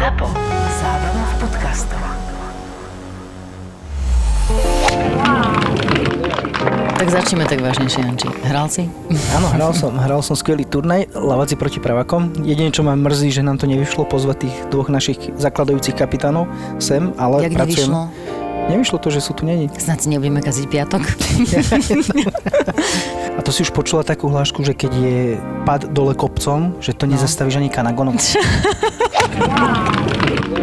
ZAPO. Zábrná v podcastov. Tak začneme tak vážnejšie, Janči. Hral si? Áno, hral som, hral som skvelý turnaj, lavaci proti pravakom. Jedine, čo ma mrzí, že nám to nevyšlo pozvať tých dvoch našich zakladajúcich kapitánov sem, ale Jak pracujem. nevyšlo? Nevyšlo to, že sú tu není. Snad si nebudeme kaziť piatok. A to si už počula takú hlášku, že keď je pad dole kopcom, že to nezastavíš ani kanagonom. Wow.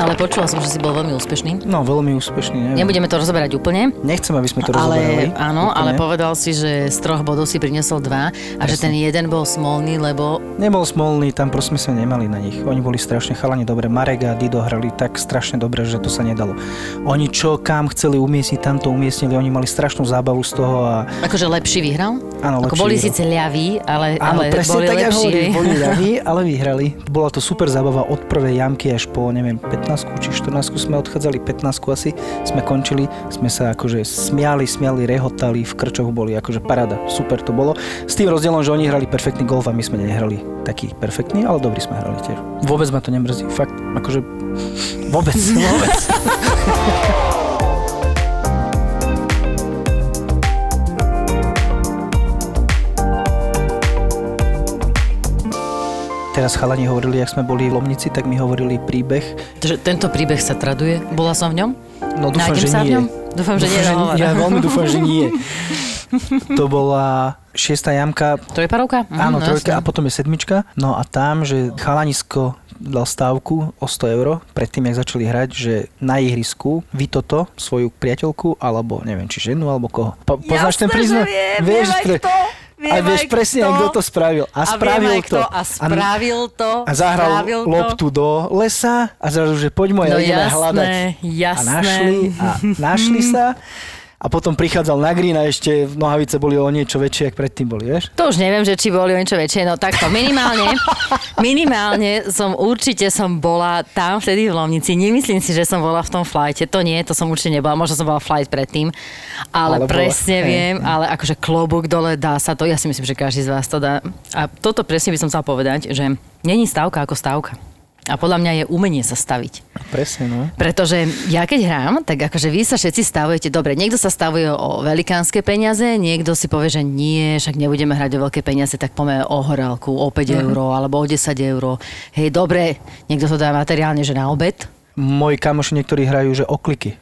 No, ale počula som, že si bol veľmi úspešný. No, veľmi úspešný, neviem. Nebudeme to rozoberať úplne, Nechcem, aby sme to rozoberali. ale áno, úplne. ale povedal si, že z troch bodov si priniesol dva a že ten jeden bol smolný, lebo Nebol smolný, tam prosím sme nemali na nich. Oni boli strašne chalani dobre. Marek a Dido hrali tak strašne dobre, že to sa nedalo. Oni čo kam chceli umiestniť, tam to umiestnili. Oni mali strašnú zábavu z toho a akože lepší vyhral. Áno, Ako lepší boli vyhral. síce ľaví, ale, Áno, ale presne boli tak, ako lepší. hovoríš, hej. boli ľaví, ale vyhrali. Bola to super zábava od prvej jamky až po, neviem, 15 či 14 sme odchádzali, 15 asi sme končili, sme sa akože smiali, smiali, rehotali, v krčoch boli akože parada, super to bolo. S tým rozdielom, že oni hrali perfektný golf a my sme nehrali taký perfektný, ale dobrý sme hrali tiež. Vôbec ma to nemrzí, fakt, akože vôbec, vôbec. Teraz chalani hovorili, ak sme boli v Lomnici, tak mi hovorili príbeh. Že tento príbeh sa traduje. Bola som v ňom? No dúfam, Nájdem že nie. Dúfam, že nie. no, Ja veľmi dúfam, že nie. To bola šiesta jamka, Trojparovka? Mhm, áno, no trojka a potom je sedmička. No a tam, že chalanisko dal stávku o 100 eur predtým, jak začali hrať, že na ihrisku vy toto, svoju priateľku, alebo neviem, či ženu, alebo koho. Po, poznáš ten príznok? že viem, vieš, viem aj pre... kto, viem a vieš presne, kto. kto to spravil. A, spravil viem aj to. A spravil to. a zahral spravil to. loptu do lesa a zrazu, že poď moja, No ideme jasné, hľadať. jasné. A našli, a našli sa a potom prichádzal na green a ešte nohavice boli o niečo väčšie, ako predtým boli, vieš? To už neviem, že či boli o niečo väčšie, no takto minimálne, minimálne som určite som bola tam vtedy v Lomnici. Nemyslím si, že som bola v tom flighte, to nie, to som určite nebola, možno som bola flight predtým, ale, Ale bola, presne hej. viem, ale akože klobúk dole dá sa to, ja si myslím, že každý z vás to dá. A toto presne by som chcela povedať, že není stavka ako stavka. A podľa mňa je umenie sa staviť. Presne, no. Pretože ja keď hrám, tak akože vy sa všetci stavujete, dobre, niekto sa stavuje o velikánske peniaze, niekto si povie, že nie, však nebudeme hrať o veľké peniaze, tak poďme o horálku, o 5 Mhm. eur alebo o 10 eur. Hej, dobre, niekto to dá materiálne, že na obed. Moji kamoši niektorí hrajú, že okliky.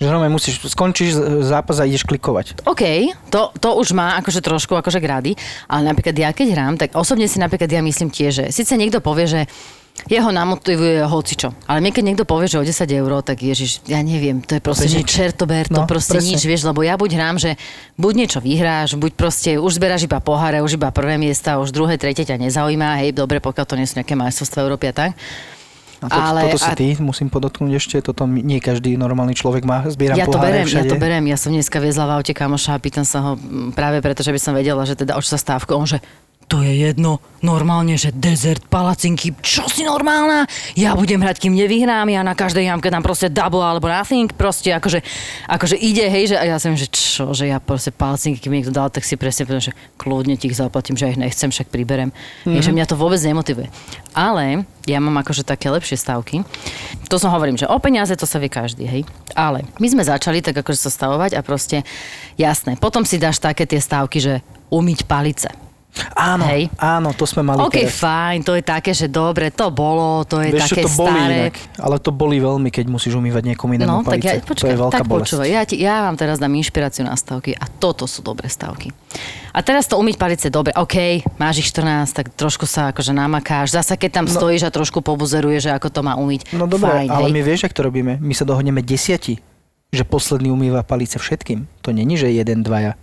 Že normálne musíš, skončíš zápas a ideš klikovať. OK, to, to už má akože trošku akože grady, ale napríklad ja keď hrám, tak osobne si napríklad ja myslím tiež, že síce niekto povie, že jeho namotivuje hocičo. Ale mne keď niekto povie, že o 10 eur, tak ježiš, ja neviem, to je proste, že čertober, to No, proste presne. nič, vieš, lebo ja buď hrám, že buď niečo vyhráš, buď proste už zberáš iba poháre, už iba prvé miesta, už druhé, tretie ťa nezaujíma, hej, dobre, pokiaľ to nie sú nejaké majstrovstvá Európy a tak. A to, Ale- toto si a- ty, musím podotknúť ešte, toto nie každý normálny človek má, zbieram Ja to berem, poháre ja všade. to berem. Ja som dneska viezla v aute kamoša a pýtam sa ho práve preto, že by som vedela, že teda o čo sa stávku. On že to je jedno, normálne, že desert, palacinky, čo si normálna? Ja budem hrať, kým nevyhrám, ja na každej jamke dám proste double alebo nothing, proste akože, akože ide, hej, že a ja som, že čo, že ja proste palacinky, kým mi niekto dal, tak si presne poviem, že kľudne ti ich zaplatím, že ja ich nechcem, však priberem. Mm-hmm. Je, že mňa to vôbec nemotivuje. Ale ja mám akože také lepšie stavky. To som hovorím, že o peniaze to sa vie každý, hej. Ale my sme začali tak akože sa stavovať a proste, jasné, potom si dáš také tie stavky, že umyť palice. Áno, Hej. áno, to sme mali OK, teraz. fajn, to je také, že dobre, to bolo, to je Vieš, také to boli staré. inak, ale to boli veľmi, keď musíš umývať niekomu inému No, tak palice. ja, to počkaj, je veľká tak bolesť. počúvaj, ja, ti, ja vám teraz dám inšpiráciu na stavky a toto sú dobré stavky. A teraz to umyť palice, dobre, OK, máš ich 14, tak trošku sa akože namakáš, zasa keď tam No. stojíš a trošku pobuzeruješ, že ako to má umyť. No dobre, fajn, ale hej. my vieš, ak to robíme? My sa dohodneme desiati, že posledný umýva palice všetkým. To není, že jeden, dvaja.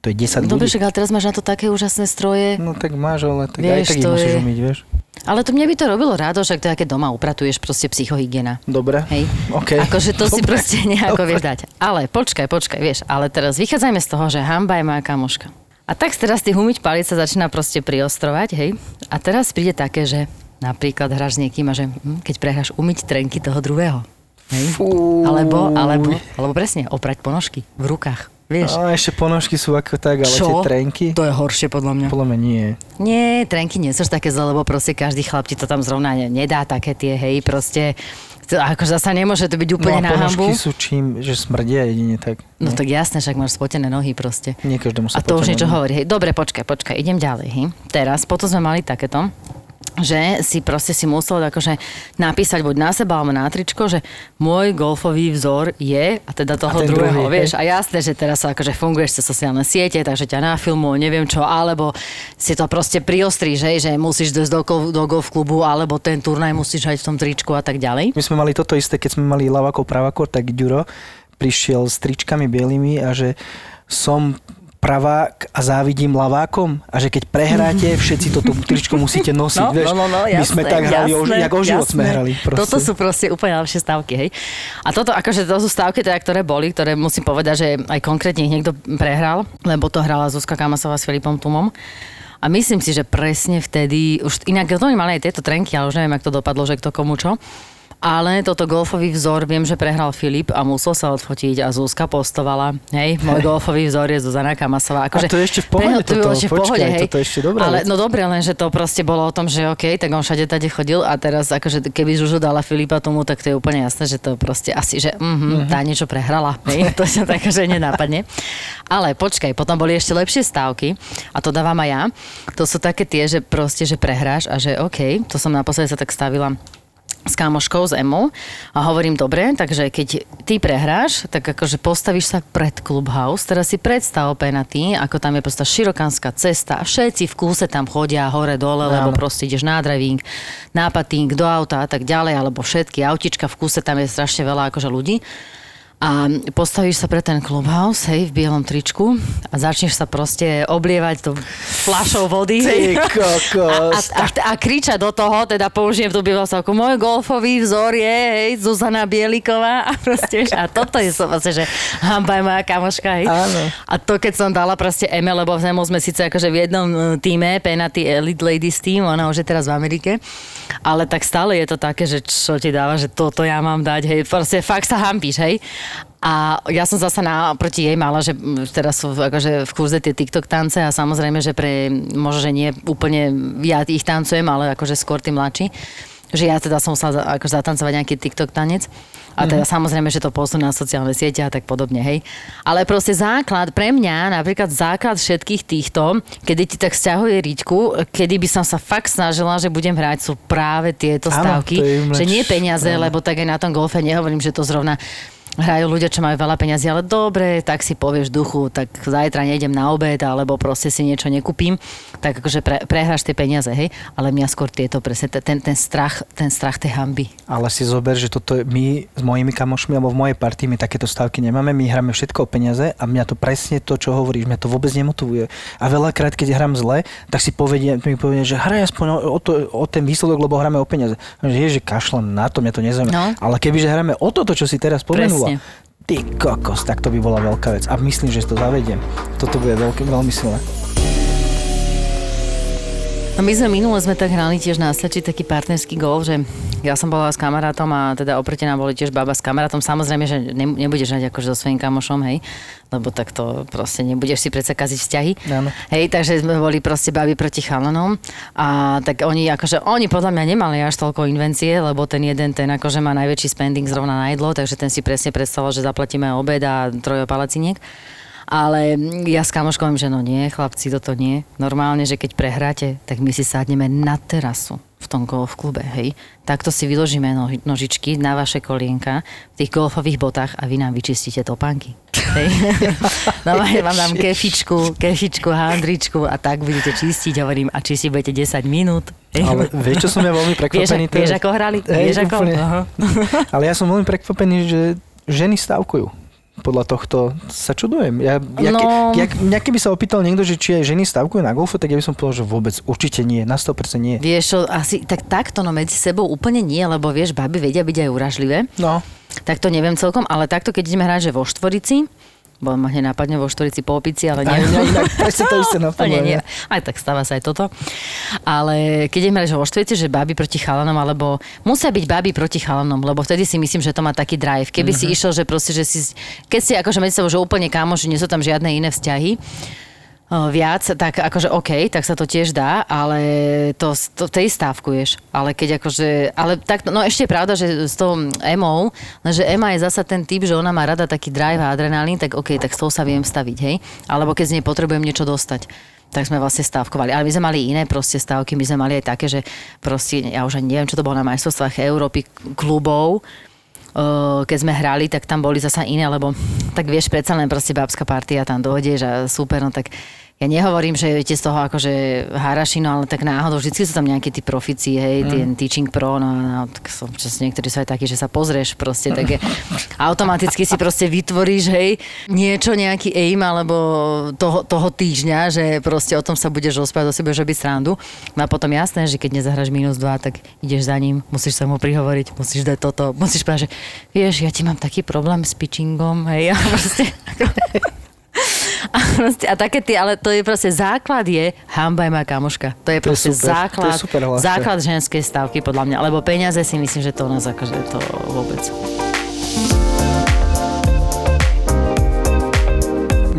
To je 10 Dobre, ľudí. však ale teraz máš na to také úžasné stroje. No tak máš, ale tak Vieš, aj tak ich musíš je- umyť, vieš. Ale to mne by to robilo rádo, však to je, keď doma upratuješ proste psychohygiena. Dobre. Hej. OK. Akože to si Dobre. proste nejako Dobre. vieš dať. Ale počkaj, počkaj, vieš, ale teraz vychádzajme z toho, že hamba je moja kamoška. A tak teraz tých umyť palice začína proste priostrovať, hej. A teraz príde také, že napríklad hráš s niekým a že hm, keď prehráš umyť trenky toho druhého. Hej. Alebo, alebo, alebo presne, oprať ponožky v rukách. Vieš. A ešte ponožky sú ako tak, ale tie trenky, To je horšie podľa mňa. podľa mňa nie. Nie, trenky nie sú také zle, lebo proste každý chlap ti to tam zrovna ne- nedá také tie, hej, proste to, akože zasa nemôže to byť úplne no na hambu. sú čím, že smrdia jedine tak. No tak jasné, však máš spotené nohy proste. Nie každému sa A to už niečo nohy. hovorí. Hej, dobre, počkaj, počkaj, idem ďalej. Hej. Teraz, potom sme mali takéto, že si proste si musel akože napísať buď na seba alebo na tričko, že môj golfový vzor je, a teda toho ten druhého, druhý, vieš, a jasné, že teraz sa akože funguješ cez sociálne siete, takže ťa nafilmujú, neviem čo, alebo si to proste priostríš, hej, že musíš dojsť do, do golf klubu, alebo ten turnaj musíš hrať v tom tričku a tak ďalej. My sme mali toto isté, keď sme mali lavakov, pravakov, tak Ďuro prišiel s tričkami bielými a že som pravák a závidím lavákom a že keď prehráte, všetci toto tričko musíte nosiť, No, vieš. no, no, no, My sme jasné, tak hrali, o, jasné, jak o život sme jasné. hrali. Proste. Toto sú proste úplne najlepšie stavky, hej. A toto, akože to sú stavky, teda, ktoré boli, ktoré musím povedať, že aj konkrétne ich niekto prehral, lebo to hrala Zuzka Kamasová s Filipom Tumom. A myslím si, že presne vtedy, už inak to mali aj tieto trenky, ale už neviem, ako to dopadlo, že kto komu čo. Ale toto golfový vzor, viem, že prehral Filip a musel sa odfotiť a Zuzka postovala. Hej, môj golfový vzor je Zuzana Kamasová. Akože to je ešte v pohode prehral- to toto, ešte v počkaj, pohode, hej. toto je ešte dobrá Ale no dobre, len že to proste bolo o tom, že OK, tak on všade tade chodil a teraz akože keby Žužu dala Filipa tomu, tak to je úplne jasné, že to proste asi, že mhm, tá niečo prehrala. Hej, to sa tak, že nenápadne. Ale počkaj, potom boli ešte lepšie stávky a to dávam aj ja. To sú také tie, že proste, že prehráš a že OK, to som naposledy sa tak stavila s kámoškou, s Emou a hovorím, dobre, takže keď ty prehráš, tak akože postavíš sa pred Clubhouse, teraz si predstav penatý, ako tam je proste širokánska cesta a všetci v kúse tam chodia hore dole, lebo Áno. proste ideš na driving, na patík, do auta a tak ďalej, alebo všetky autička v kúse, tam je strašne veľa akože ľudí. A postavíš sa pre ten clubhouse, hej, v bielom tričku a začneš sa proste oblievať to fľašou vody. Ty kokos. A, a, a, a kriča do toho, teda použijem tú bieloslavku, môj golfový vzor je, hej, Zuzana Bieliková a proste, a toto je som vlastne, že hamba je moja kamoška, hej. Áno. A to, keď som dala proste Eme, lebo v sme síce akože v jednom e, týme, Penalty Elite Ladies team, ona už je teraz v Amerike, ale tak stále je to také, že čo ti dáva, že toto ja mám dať, hej, proste fakt sa hambíš, hej. A ja som zasa naproti jej mala, že teraz sú akože v kurze tie TikTok tance a samozrejme, že pre, možno, že nie úplne ja ich tancujem, ale akože skôr tí mladší že ja teda som musela za- ako zatancovať nejaký TikTok tanec a teda samozrejme, že to posunú na sociálne siete a tak podobne, hej. Ale proste základ, pre mňa napríklad základ všetkých týchto, kedy ti tak stiahuje riťku, kedy by som sa fakt snažila, že budem hrať, sú práve tieto Áno, umleč- že nie peniaze, áno. lebo tak aj na tom golfe nehovorím, že to zrovna hrajú ľudia, čo majú veľa peňazí, ale dobre, tak si povieš duchu, tak zajtra nejdem na obed, alebo proste si niečo nekúpim, tak akože pre, prehráš tie peniaze, hej, ale mňa skôr tieto presne, ten, ten strach, ten strach tej hamby. Ale si zober, že toto je- my s mojimi kamošmi alebo v mojej partii my takéto stavky nemáme, my hráme všetko o peniaze a mňa to presne to, čo hovoríš, mňa to vôbec nemotivuje. A veľakrát, keď hrám zle, tak si povedia, mi povedia, že hraj aspoň o, to, o ten výsledok, lebo hráme o peniaze. Že je, že kašlem na to, mňa to nezaujíma. No. Ale kebyže hráme o toto, čo si teraz spomenula, Ty kokos, tak to by bola veľká vec. A myslím, že to zavediem. Toto bude veľké, veľmi silné. No my sme minule sme tak hrali tiež na Seči taký partnerský golf, že ja som bola s kamarátom a teda oproti nám boli tiež baba s kamarátom. Samozrejme, že ne, nebudeš hrať akože so svojím kamošom, hej, lebo tak to proste nebudeš si predsa kaziť vzťahy. Áno. Hej, takže sme boli proste baby proti chalanom a tak oni akože, oni podľa mňa nemali až toľko invencie, lebo ten jeden, ten akože má najväčší spending zrovna na jedlo, takže ten si presne predstavoval, že zaplatíme obed a trojo palaciniek. Ale ja s kamoškou hovorím, že no nie, chlapci, toto nie. Normálne, že keď prehráte, tak my si sadneme na terasu v tom golf klube, hej. Takto si vyložíme noži- nožičky na vaše kolienka v tých golfových botách a vy nám vyčistíte topánky. Hej. no vám dám kefičku, kefičku, handričku a tak budete čistiť, hovorím, a čistiť budete 10 minút. Ale vieš, čo som ja veľmi prekvapený vieš, ako hrali? Hej, vieš, ako? Ale ja som veľmi prekvapený, že ženy stavkujú. Podľa tohto sa čudujem. Ja, ja, No. ja, mňa keby sa opýtal niekto, že či aj ženy stavkujú na golfu, tak ja by som povedal, že vôbec určite nie. Na 100% nie. Vieš čo, asi tak takto, no medzi sebou úplne nie, lebo vieš, baby vedia byť aj uražlivé. No, Tak to neviem celkom, ale takto, keď ideme hrať, že vo štvorici, Bo ma hneď napadne vo štvorici po opici, ale Aj nie. inak presne to isté To napadlo. nie, nie. Aj tak stáva sa aj toto. Ale keď ideme že vo štvrti, že baby proti chalanom, alebo musia byť baby proti chalanom, lebo vtedy si myslím, že to má taký drive. Keby Mhm. si išiel, že proste, že si, keď si akože medzi sebou, že úplne kámoši, nie sú tam žiadne iné vzťahy, viac, tak akože OK, tak sa to tiež dá, ale to, to tej stávkuješ. Ale keď akože, ale tak, no ešte je pravda, že s tou Emou, že Ema je zasa ten typ, že ona má rada taký drive a adrenalín, tak OK, tak s tou sa viem staviť, hej. Alebo keď z nej potrebujem niečo dostať tak sme vlastne stávkovali. Ale my sme mali iné proste stávky, my sme mali aj také, že proste, ja už ani neviem, čo to bolo na majstrovstvách Európy klubov, keď sme hrali, tak tam boli zasa iné, lebo tak vieš, predsa len proste babská partia, tam dojdeš a super, no tak ja nehovorím, že viete z toho akože harašino, ale tak náhodou vždy sú tam nejakí tí profici, hej, mm. ten teaching pro, no, no tak som, čas, niektorí sú aj takí, že sa pozrieš proste, tak je, automaticky si proste vytvoríš, hej, niečo, nejaký aim alebo toho, toho týždňa, že proste o tom sa budeš rozprávať, o si budeš robiť srandu. No a potom jasné, že keď nezahraš minus 2, tak ideš za ním, musíš sa mu prihovoriť, musíš dať toto, musíš povedať, že vieš, ja ti mám taký problém s pitchingom, hej, a proste... A, proste, a také tie, ale to je proste základ je hamba je moja kamoška. To je To je proste super, to je základ, super základ ženskej stavky podľa mňa. Lebo peniaze si myslím, že to u nás akože to vôbec.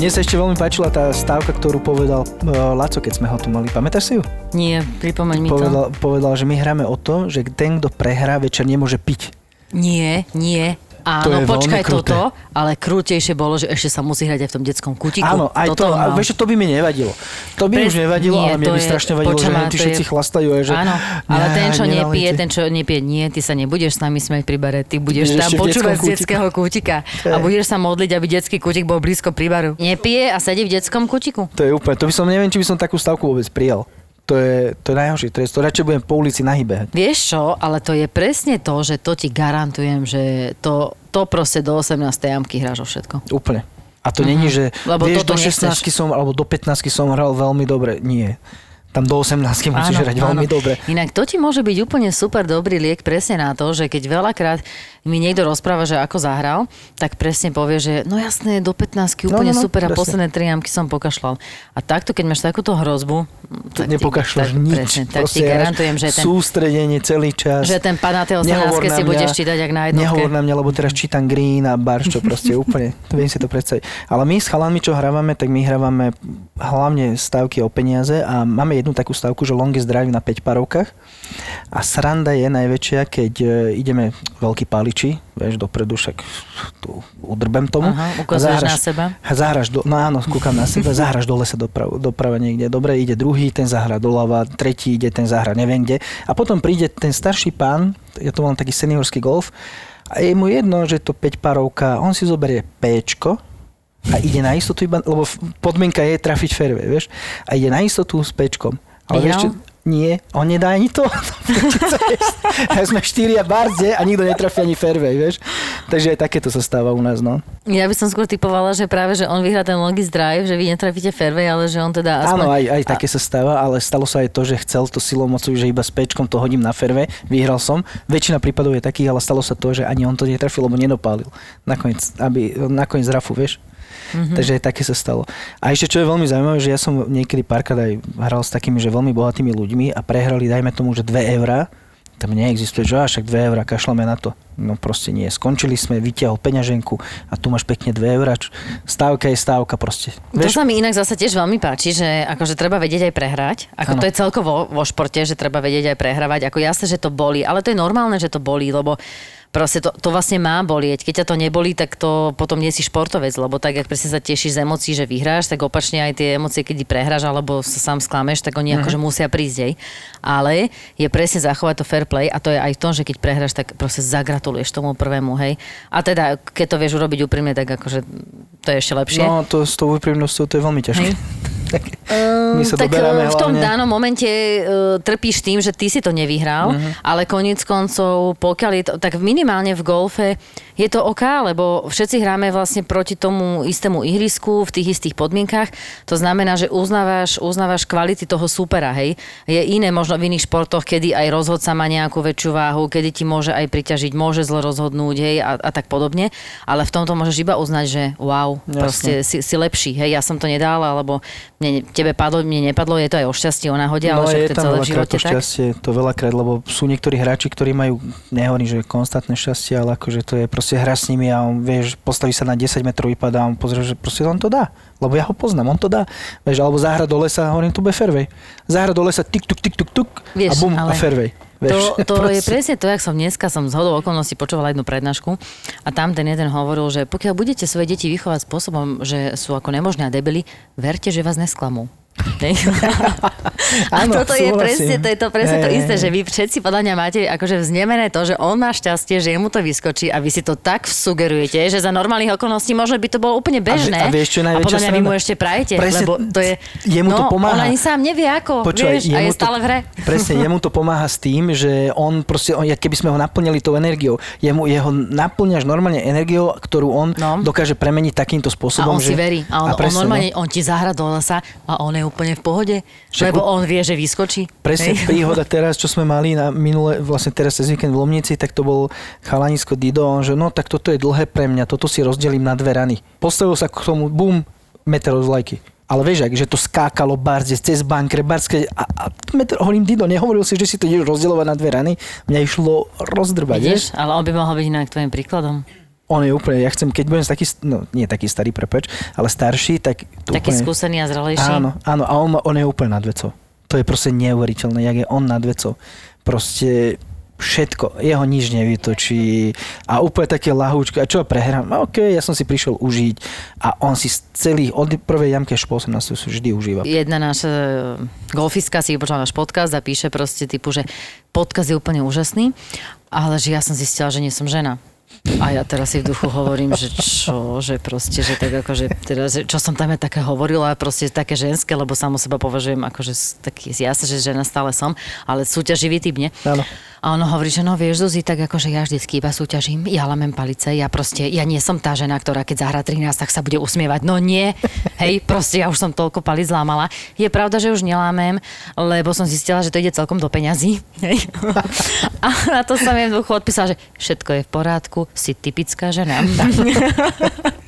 Mne sa ešte veľmi páčila tá stávka, ktorú povedal uh, Laco, keď sme ho tu mali. Pamätáš si ju? Nie, pripomeň mi to. Povedal, povedal, že my hráme o to, že ten, kto prehrá, večer nemôže piť. Nie, nie. To Áno, je počkaj toto, ale krútejšie bolo, že ešte sa musí hrať aj v tom detskom kutiku. Áno, aj toto, to, no. vieš, to by mi nevadilo. To by Pres- už nevadilo, nie, ale mne to by je- strašne vadilo, počuj že tí to všetci je- chlastajú. Že, Áno, ale ten, čo nepije, ten, čo nepije, nie, ty sa nebudeš s nami smieť pri bare, ty budeš tam počúvať z detského kútika To a budeš sa modliť, aby detský kútik bol blízko pri baru. Nepije a sedí v detskom kútiku. To je úplne, to by som, neviem, či by som takú stavku vôbec prijal. To je, to je najhoršie, to, je, to radšej budem po ulici nahybehať. Vieš čo, ale to je presne to, že to ti garantujem, že to, to proste do 18. jamky hráš o všetko. Úplne. A to není, že Lebo vieš, do 16 nechceš. som, alebo do 15 som hral veľmi dobre. Nie. Tam do 18 musíš hrať veľmi dobre. Inak to ti môže byť úplne super dobrý liek presne na to, že keď veľakrát mi niekto rozpráva, že ako zahral, tak presne povie, že no jasné, do 15 No, úplne no, no, super a presne. posledné tri jamky som pokašľal. A takto, keď máš takúto hrozbu, tak Nepokašľaš nič. Presne, tak ti garantujem, že ten, Sústredenie celý čas. že ten 18 na si budeš čítať jak na jednotke. Nehovor na mňa, lebo teraz čítam Green a Barš, čo proste úplne, to viem si to predstaviť. Ale my s chalami, čo hrávame, tak my hrávame hlavne stavky o peniaze a máme jednu takú stavku, že longest drive na 5 parovkách. A sranda je najväčšia, keď e, ideme veľký paliči, vieš, dopredu, však tu udrbem tomu. Aha, ukazuješ na seba? Zahraš, do, no áno, kúkam na seba, zahraš do lesa doprava, doprava niekde. Dobre, ide druhý, ten zahra doľava, tretí ide, ten zahra neviem kde. A potom príde ten starší pán, ja to mám taký seniorský golf, a je mu jedno, že to 5 parovka, on si zoberie Pčko, a ide na istotu iba, lebo podmienka je trafiť fairway, vieš, a ide na istotu s Pčkom. Ale čo, Vyhral? Nie, on nedá ani to. ja sme štyria barde a nikto netrafí ani fairway, vieš. Takže aj takéto sa stáva u nás, no. Ja by som skôr typovala, že práve, že on vyhrá ten longest drive, že vy netrafíte fairway, ale že on teda aspoň... Áno, aj, aj také sa stáva, ale stalo sa aj to, že chcel to silou mocou, že iba s pečkom to hodím na fairway, vyhral som. Väčšina prípadov je takých, ale stalo sa to, že ani on to netrafil, lebo nedopálil. Nakoniec, aby, nakoniec rafu, vieš. Mm-hmm. Takže aj také sa stalo. A ešte čo je veľmi zaujímavé, že ja som niekedy párkrát aj hral s takými, že veľmi bohatými ľuďmi a prehrali, dajme tomu, že 2 eurá, tam neexistuje, že však 2 eurá, kašlame na to. No proste nie. Skončili sme, vyťahol peňaženku a tu máš pekne 2 eurá. Stávka je stávka proste. To sa mi inak zase tiež veľmi páči, že akože treba vedieť aj prehrať. Ako Áno. to je celkovo vo športe, že treba vedieť aj prehrávať. Ako jasné, že to bolí, ale to je normálne, že to bolí, lebo proste to, to vlastne má bolieť. Keď ťa to nebolí, tak to potom nie si športovec, lebo tak, ak presne sa tešíš z emócií, že vyhráš, tak opačne aj tie emócie, keď prehráš alebo sa sám sklameš, tak oni akože musia prísť jej. Ale je presne zachovať to fair play a to je aj v tom, že keď prehráš, tak proste zagratuluješ tomu prvému, hej. A teda, keď to vieš urobiť úprimne, tak akože to je ešte lepšie. No to s tou úprimnosťou to je veľmi ťažké. Hej. My sa tak doberáme eh, v tom hlavne. danom momente uh, trpíš tým, že ty si to nevyhral, Mhm. ale koniec koncov, pokiaľ je to, tak minimálne v golfe je to OK, lebo všetci hráme vlastne proti tomu istému ihrisku v tých istých podmienkach. To znamená, že uznávaš, uznávaš kvality toho supera, hej. Je iné možno v iných športoch, kedy aj rozhodca má nejakú väčšiu váhu, kedy ti môže aj priťažiť, môže zle rozhodnúť, hej, a, a tak podobne. Ale v tomto môžeš iba uznať, že wow, Jasne. proste si, si lepší, hej, ja som to nedal, alebo mne, tebe padlo, mne nepadlo, je to aj o šťastí, o náhode, ale No však je to je celé v živote to tak. šťastie, to veľakrát, lebo sú niektorí hráči, ktorí majú, nehovorím, že konstantné šťastie, ale akože to je proste hra s nimi a on vieš, postaví sa na 10 metrov, vypadá a on pozrie, že proste on to dá. Lebo ja ho poznám, on to dá. Vieš, alebo zahra do lesa, hovorím, to bude fairway. Zahra do lesa, tik, tuk, tik, tuk, tuk a Vieš, bum, ale a fairway. To, Vieš, to je proste. presne to, jak som dneska som z hodou okolností počúvala jednu prednášku a tam ten jeden hovoril, že pokiaľ budete svoje deti vychovať spôsobom, že sú ako nemožné a debili, verte, že vás nesklamú. A Áno, toto je súhlasím. presne, to je to presne to Hej, isté, hej. že vy všetci podľa mňa máte akože vznemené to, že on má šťastie, že jemu to vyskočí a vy si to tak sugerujete, že za normálnych okolností možno by to bolo úplne bežné. A, a vieš, čo je a podľa mňa vy mu ešte prajete, Presne, lebo to je... jemu to no, pomáha. On ani sám nevie ako, Počúvaj, vieš, a je stále v hre. Presne, jemu to pomáha s tým, že on proste, on, keby sme ho naplnili tou energiou, jemu, jeho naplňaš normálne energiou, ktorú on No. dokáže premeniť takýmto A spôsobom. on si že... verí. A on, on presne, normálne, no. on ti zahra do lesa a on je úplne v pohode. Však lebo on vie, že vyskočí. Presne Hej. príhoda teraz, čo sme mali na minule, vlastne teraz cez víkend v Lomnici, tak to bol chalanisko Dido, on, že no tak toto je dlhé pre mňa, toto si rozdelím na dve rany. Postavil sa k tomu, bum, meter od vlajky. Ale vieš, ak, že to skákalo barze cez bankre, barske, a, a meter, hovorím, Dido, nehovoril si, že si to ideš rozdielovať na dve rany, mňa išlo rozdrbať, vieš? Vidíš? Ale on by mohol byť inak tvojim príkladom. On je úplne, ja chcem, keď budem taký, no nie taký starý, prepač, ale starší, tak to Taký úplne... skúsený a zrelejší. Áno, áno, a on, on je úplne nad vecou. To je proste neuveriteľné, jak je on nad vecou. Proste všetko, jeho nič nevytočí a úplne také lahúčky, a čo prehrám, a OK, ja som si prišiel užiť a on si z celých, od prvej jamky až po 18 si vždy užíva. Jedna naša e, golfistka si vypočula náš podcast a píše proste typu, že podcast je úplne úžasný, ale že ja som zistila, že nie som žena. A ja teraz si v duchu hovorím, že čo, že proste, že tak teda, že čo som tam ja také hovorila, proste také ženské, lebo samo seba považujem akože s- taký, jasne, že žena stále som, ale súťaživý typ, nie? Áno. A ono hovorí, že no vieš, Zuzi, tak akože ja vždycky iba súťažím, ja lamem palice, ja proste, ja nie som tá žena, ktorá keď zahrá 13, tak sa bude usmievať. No nie, hej, proste ja už som toľko palic zlámala. Je pravda, že už nelámem, lebo som zistila, že to ide celkom do peňazí. Hej. A na to som duchu odpísala, že všetko je v porádku, si typická žena.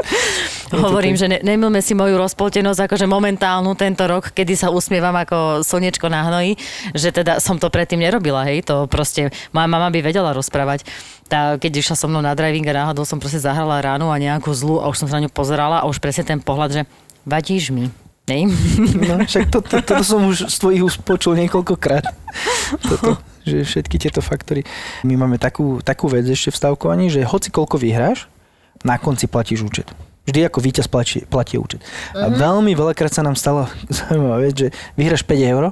Hovorím, že ne, nemilme si moju rozpoltenosť akože momentálnu tento rok, kedy sa usmievam ako slnečko na hnoji, že teda som to predtým nerobila, hej, to proste moja mama by vedela rozprávať. Tá, keď išla so mnou na driving a náhodou som proste zahrala ránu a nejakú zlu a už som sa na ňu pozerala a už presne ten pohľad, že vadíš mi. Hej. No, však to, to, toto som už z tvojich úst počul niekoľkokrát. Toto, že všetky tieto faktory. My máme takú, takú vec ešte v stavkovaní, že hoci koľko vyhráš, na konci platíš účet. Vždy ako víťaz platí, platí účet. A veľmi veľakrát sa nám stalo zaujímavá vec, že vyhráš 5 eur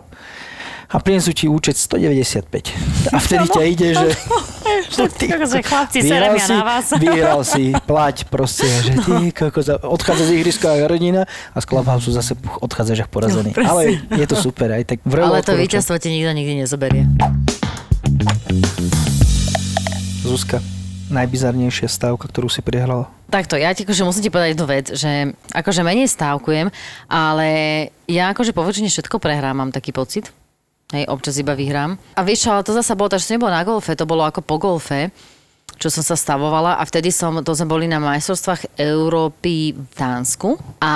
a prinesú ti účet 195. A vtedy ťa ide, že... Všetci, akože chlapci, ja si, na vás. vyhral si, plať proste, že ty kokos, a odchádza z ihriska rodina a z Clubhouse zase odchádzaš ako porazený. No. Ale je to super, aj tak vrelo Ale to víťazstvo ti nikto nikdy nezoberie. Zuzka, najbizarnejšia stavka, ktorú si prihrala. Takto, ja ti akože musím ti povedať jednu vec, že akože menej stávkujem, ale ja akože po väčšine všetko prehrám, mám taký pocit. Hej, občas iba vyhrám. A vieš ale to zasa bolo, takže to nebolo na golfe, to bolo ako po golfe, čo som sa stavovala a vtedy som, to sme boli na majstrovstvách Európy v Dánsku a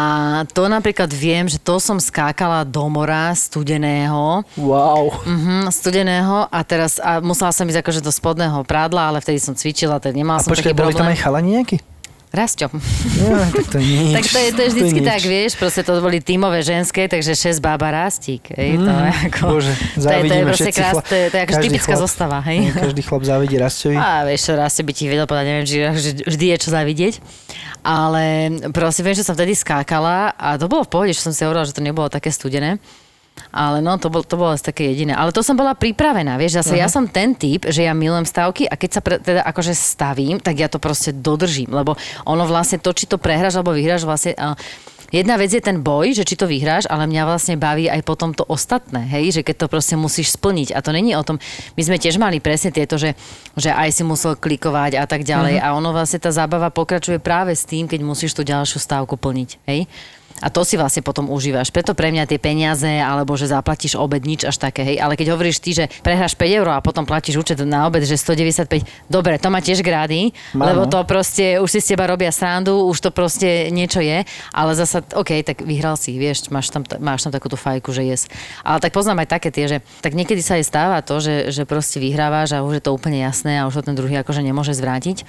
to napríklad viem, že to som skákala do mora studeného Wow. Mhm, studeného a teraz a musela som ísť akože do spodného prádla, ale vtedy som cvičila, tak nemala A som počkaj, taký boli tam aj chalani nejakí? Rasťo. Ja, tak to je nič. tak to je, to je vždycky nič. tak, vieš, proste to boli tímové ženské, takže 6 bába Rastík. Hej, to je ako... Mhm. Bože, to je, to je proste krás, to je, to je každý typická chlap- zostava, hej. Nie, Každý chlap závidí Rastovi. A vieš čo, Rastio by ti vedel povedať, neviem, že vždy je čo zavidieť. Ale proste viem, že som vtedy skákala a to bolo v pohode, že som si hovorila, že to nebolo také studené. Ale no, to, bol, to bolo asi také jediné. Ale to som bola pripravená, vieš, zase ja som ten typ, že ja milujem stavky a keď sa pre, teda akože stavím, tak ja to proste dodržím, lebo ono vlastne to, či to prehráš alebo vyhráš, vlastne uh, jedna vec je ten boj, že či to vyhráš, ale mňa vlastne baví aj potom to ostatné, hej, že keď to proste musíš splniť. A to není o tom, my sme tiež mali presne tieto, že, že aj si musel klikovať a tak ďalej. Mhm. A ono vlastne tá zábava pokračuje práve s tým, keď musíš tú ďalšiu stávku plniť, hej. A to si vlastne potom užívaš. Preto pre mňa tie peniaze, alebo že zaplatíš obed, nič až také, hej. Ale keď hovoríš ty, že prehráš 5 eur a potom platíš účet na obed, že 195, dobre, to má tiež grády, Má, lebo to proste, už si z teba robia srandu, už to proste niečo je, ale zasa, OK, tak vyhral si, vieš, máš tam, máš tam takúto fajku, že jes. Ale tak poznám aj také tie, že tak niekedy sa aj stáva to, že, že proste vyhrávaš a už je to úplne jasné a už to ten druhý akože nemôže zvrátiť.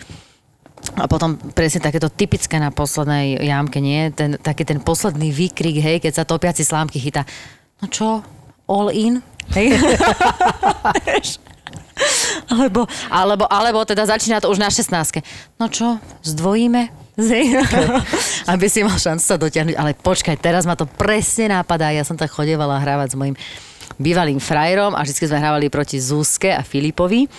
A potom presne takéto typické na poslednej jamke, nie? Ten, taký ten posledný výkrik, hej, keď sa topiaci slámky chytá. No čo, all in? Hej? Alebo, alebo, alebo teda začína to už na 16. No čo, zdvojíme? Aby si mal šancu sa dotiahnuť. Ale počkaj, teraz ma to presne nápadá. Ja som tak chodevala hrávať s mojim bývalým frajerom a vždy sme hrávali proti Zúske a Filipovi.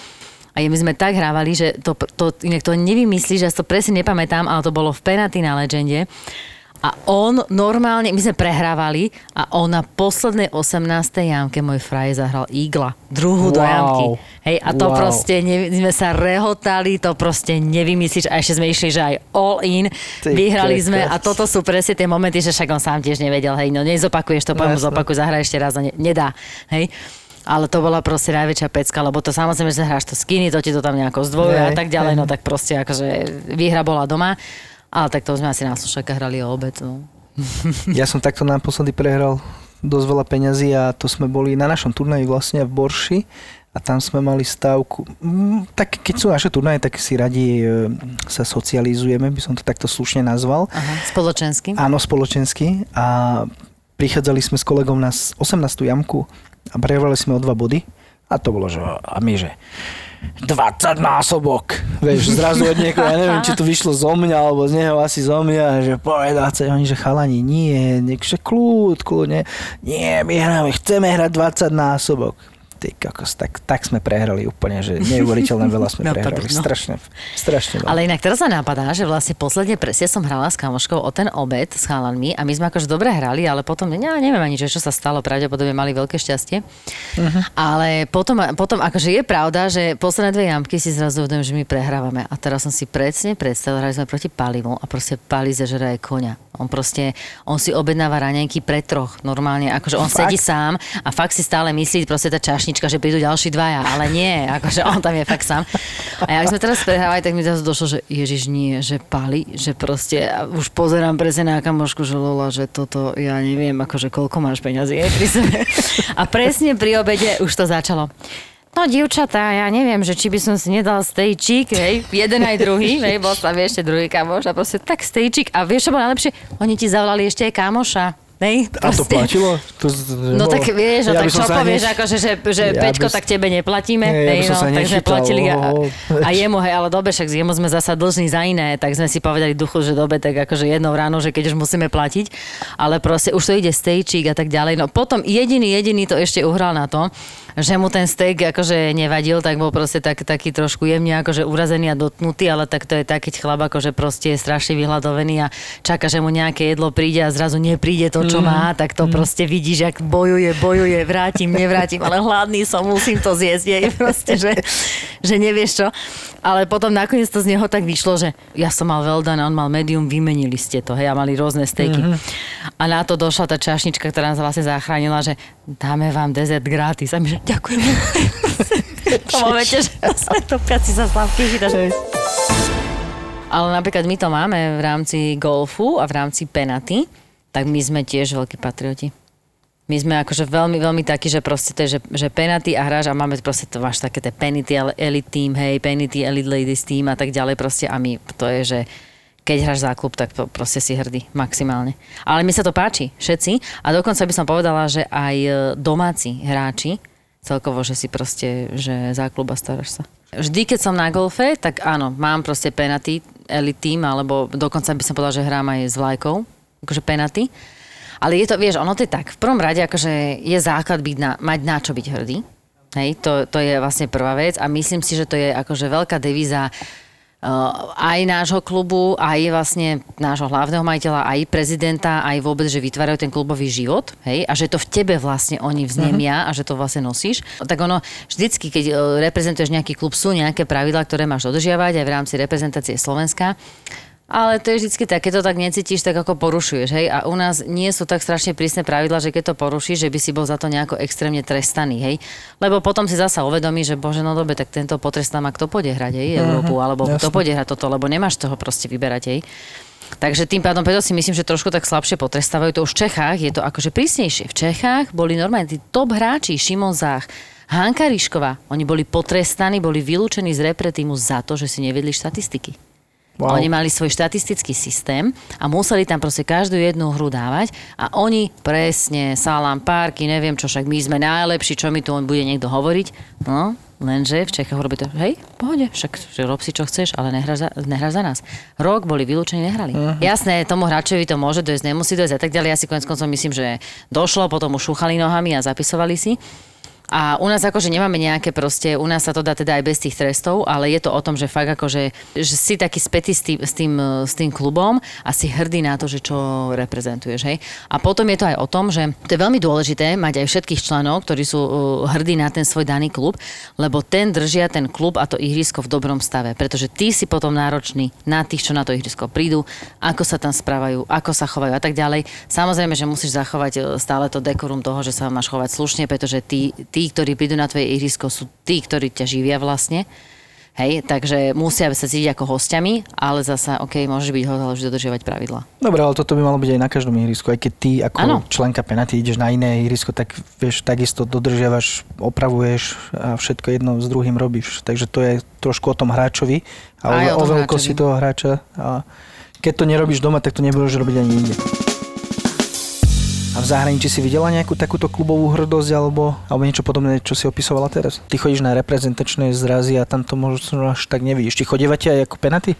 A my sme tak hrávali, že to, to, inak to nevymyslíš, že ja to presne nepamätám, ale to bolo v Penalty na Legende. A on normálne, my sme prehrávali a on na poslednej 18. jamke môj fraj zahral Igla. Druhú do Wow. jamky. Hej, a to Wow. proste, ne, sme sa rehotali, to proste nevymyslíš a ešte sme išli, že aj all in. Ty Vyhrali kokos. sme a toto sú presne tie momenty, že však on sám tiež nevedel, hej, no nezopakuješ to, poviem, zopakuj, zahraj ešte raz a ne, nedá, hej. Ale to bola proste najväčšia pecka, lebo to samozrejme, že hráš to skiny, to ti to tam nejako zdvojuje a tak ďalej, no tak proste akože výhra bola doma. Ale tak to sme asi na slušaka hrali o obed, no. Ja som takto naposledy prehral dosť veľa peňazí a to sme boli na našom turnaji vlastne v Borši a tam sme mali stávku. Mm, Tak keď sú naše turnaje, tak si radi e, sa socializujeme, by som to takto slušne nazval. Aha, spoločensky. Áno, spoločensky. A prichádzali sme s kolegom na s- 18. jamku a prehrávali sme o dva body. A to bolo, že a my, že 20 násobok. Vieš, zrazu od niekoho, ja neviem, či to vyšlo zo mňa, alebo z neho asi zo mňa, že povedal sa, oni, že chalani, nie, nech, že kľud, kľudne, nie, my hráme, chceme hrať 20 násobok. Ty kokos, tak, tak sme prehrali úplne, že neuveriteľne veľa sme No, prehrali. no. Strašne, strašne veľa. Ale inak teraz sa napadá, že vlastne posledne presne som hrala s kamoškou o ten obed s chalanmi a my sme akože dobre hrali, ale potom, ja neviem ani, že čo sa stalo, pravdepodobne mali veľké šťastie. Mhm. Ale potom, potom akože je pravda, že posledné dve jamky si zrazu uvedomím, že my prehrávame. A teraz som si presne predstavila, hrali sme proti palivu a proste pali zežera je koňa. On proste, on si objednáva raňajky pre troch normálne, akože on Fakt? sedí sám a fakt si stále myslí proste tá čašnička, že prídu ďalší dvaja, ale nie, akože on tam je fakt sám. A jak sme teraz prehrávali, tak mi zase došlo, že Ježiš nie, že pali, že proste už pozerám presne na kamošku, že Lola, že toto, ja neviem, akože koľko máš peňazí pri sebe. A presne pri obede už to začalo. No, dievčatá, ja neviem, že či by som si nedal stejčík, hej, jeden aj druhý, hej, bol sa vie ešte druhý kamoš a proste tak stejčík a vieš, čo bolo najlepšie? Oni ti zavolali ešte aj kamoša. Hej, A to platilo? To, No tak vieš, no Ja tak čo povieš, hneď- akože, že, že Ja Peťko, by tak tebe neplatíme, Nie, ja hej, no, sa tak sme platili a, a jemu, hej, ale dobe, však jemu sme zasa dlžní za iné, tak sme si povedali duchu, že dobe, tak akože jednou ráno, že keď už musíme platiť, ale proste už to ide stejčík a tak ďalej. No potom jediný, jediný to ešte uhral na to, že mu ten steak akože nevadil, tak bol proste tak, taký trošku jemne akože urazený a dotknutý, ale tak to je tak, keď chlap akože proste je strašne vyhľadovený a čaká, že mu nejaké jedlo príde a zrazu nepríde to, čo má, tak to proste vidíš, jak bojuje, bojuje, vrátim, nevrátim, ale hladný som, musím to zjesť, jej proste, že, že nevieš čo. Ale potom nakoniec to z neho tak vyšlo, že ja som mal well done a on mal medium, vymenili ste to, hej, a mali rôzne stejky. A na to došla tá čašnička, ktorá nás vlastne zachránila, že dáme vám dezert gratis. A my, že ďakujem. tom momente, že sa to piaci sa slavky. Ale napríklad my to máme v rámci golfu a v rámci penaty, tak my sme tiež veľkí patrioti. My sme akože veľmi, veľmi takí, že proste to je, že, že penalty a hráš a máme proste to máš také tie penalty elite team, hej, penalty elite ladies team a tak ďalej proste a my to je, že keď hráš za klub, tak to proste si hrdý maximálne. Ale mi sa to páči, všetci. A dokonca by som povedala, že aj e, domáci hráči, celkovo, že si proste, že za klub a staráš sa. Vždy, keď som na golfe, tak áno, mám proste penalty, elite team, alebo dokonca by som povedala, že hrám aj s vlajkou, akože penalty. Ale je to, vieš, ono to je tak. V prvom rade akože je základ byť na, mať na čo byť hrdý. Hej, to, to je vlastne prvá vec a myslím si, že to je akože veľká devíza aj nášho klubu, aj vlastne nášho hlavného majiteľa, aj prezidenta, aj vôbec, že vytvárajú ten klubový život, hej, a že to v tebe vlastne oni vznemia uh-huh. a že to vlastne nosíš. Tak ono, vždycky, keď e, reprezentuješ nejaký klub, sú nejaké pravidlá, ktoré máš dodržiavať aj v rámci reprezentácie Slovenska. Ale to je vždycky tak, keď to tak necítiš, tak ako porušuješ, hej. A u nás nie sú tak strašne prísne pravidla, že keď to porušíš, že by si bol za to nejako extrémne trestaný, hej. Lebo potom si zasa uvedomí, že bože, no dobe, tak tento potrestá ma kto pôjde hrať, hej, Európu, uh-huh, alebo jasne. kto pôjde hrať toto, lebo nemáš toho proste vyberať, hej. Takže tým pádom preto si myslím, že trošku tak slabšie potrestávajú. To už v Čechách je to akože prísnejšie. V Čechách boli normálne tí top hráči, Šimon Zách, Hanka Ríšková, oni boli potrestaní, boli vylúčení z repre za to, že si nevedli štatistiky. Wow. Oni mali svoj štatistický systém a museli tam proste každú jednu hru dávať a oni presne, salám, párky, neviem čo, však my sme najlepší, čo mi tu on bude niekto hovoriť. No, lenže v Čechách robí to, hej, pohode, však rob si čo chceš, ale nehrá za, nehrá za nás. Rok boli vylúčení, nehrali. Uh-huh. Jasné, tomu hráčovi to môže dojsť, nemusí dojsť a tak ďalej. Ja si konec koncov myslím, že došlo, potom už šúchali nohami a zapisovali si. A u nás akože nemáme nejaké proste, u nás sa to dá teda aj bez tých trestov, ale je to o tom, že fakt akože, že si taký spätý s tým, s tým, s tým klubom a si hrdý na to, že čo reprezentuješ, hej. A potom je to aj o tom, že to je veľmi dôležité mať aj všetkých členov, ktorí sú uh, hrdí na ten svoj daný klub, lebo ten držia ten klub a to ihrisko v dobrom stave, pretože ty si potom náročný na tých, čo na to ihrisko prídu, ako sa tam správajú, ako sa chovajú a tak ďalej. Samozrejme, že musíš zachovať uh, stále to dekorum toho, že sa máš chovať slušne, pretože ty, tí, ktorí prídu na tvoje ihrisko, sú tí, ktorí ťa živia vlastne. Hej, takže musia sa cítiť ako hostiami, ale zasa, OK, môžeš byť host, ale vždy dodržiavať pravidla. Dobre, ale toto by malo byť aj na každom ihrisku. Aj keď ty ako ano. členka penaty ideš na iné ihrisko, tak vieš, takisto dodržiavaš, opravuješ a všetko jedno s druhým robíš. Takže to je trošku o tom hráčovi a o, o veľkosti toho hráča. A keď to nerobíš doma, tak to nebudeš robiť ani inde. A v zahraničí si videla nejakú takúto klubovú hrdosť alebo, alebo niečo podobné, čo si opisovala teraz? Ty chodíš na reprezentačné zrazy a tam to možno až tak nevidíš. Ty chodívate aj ako penaty?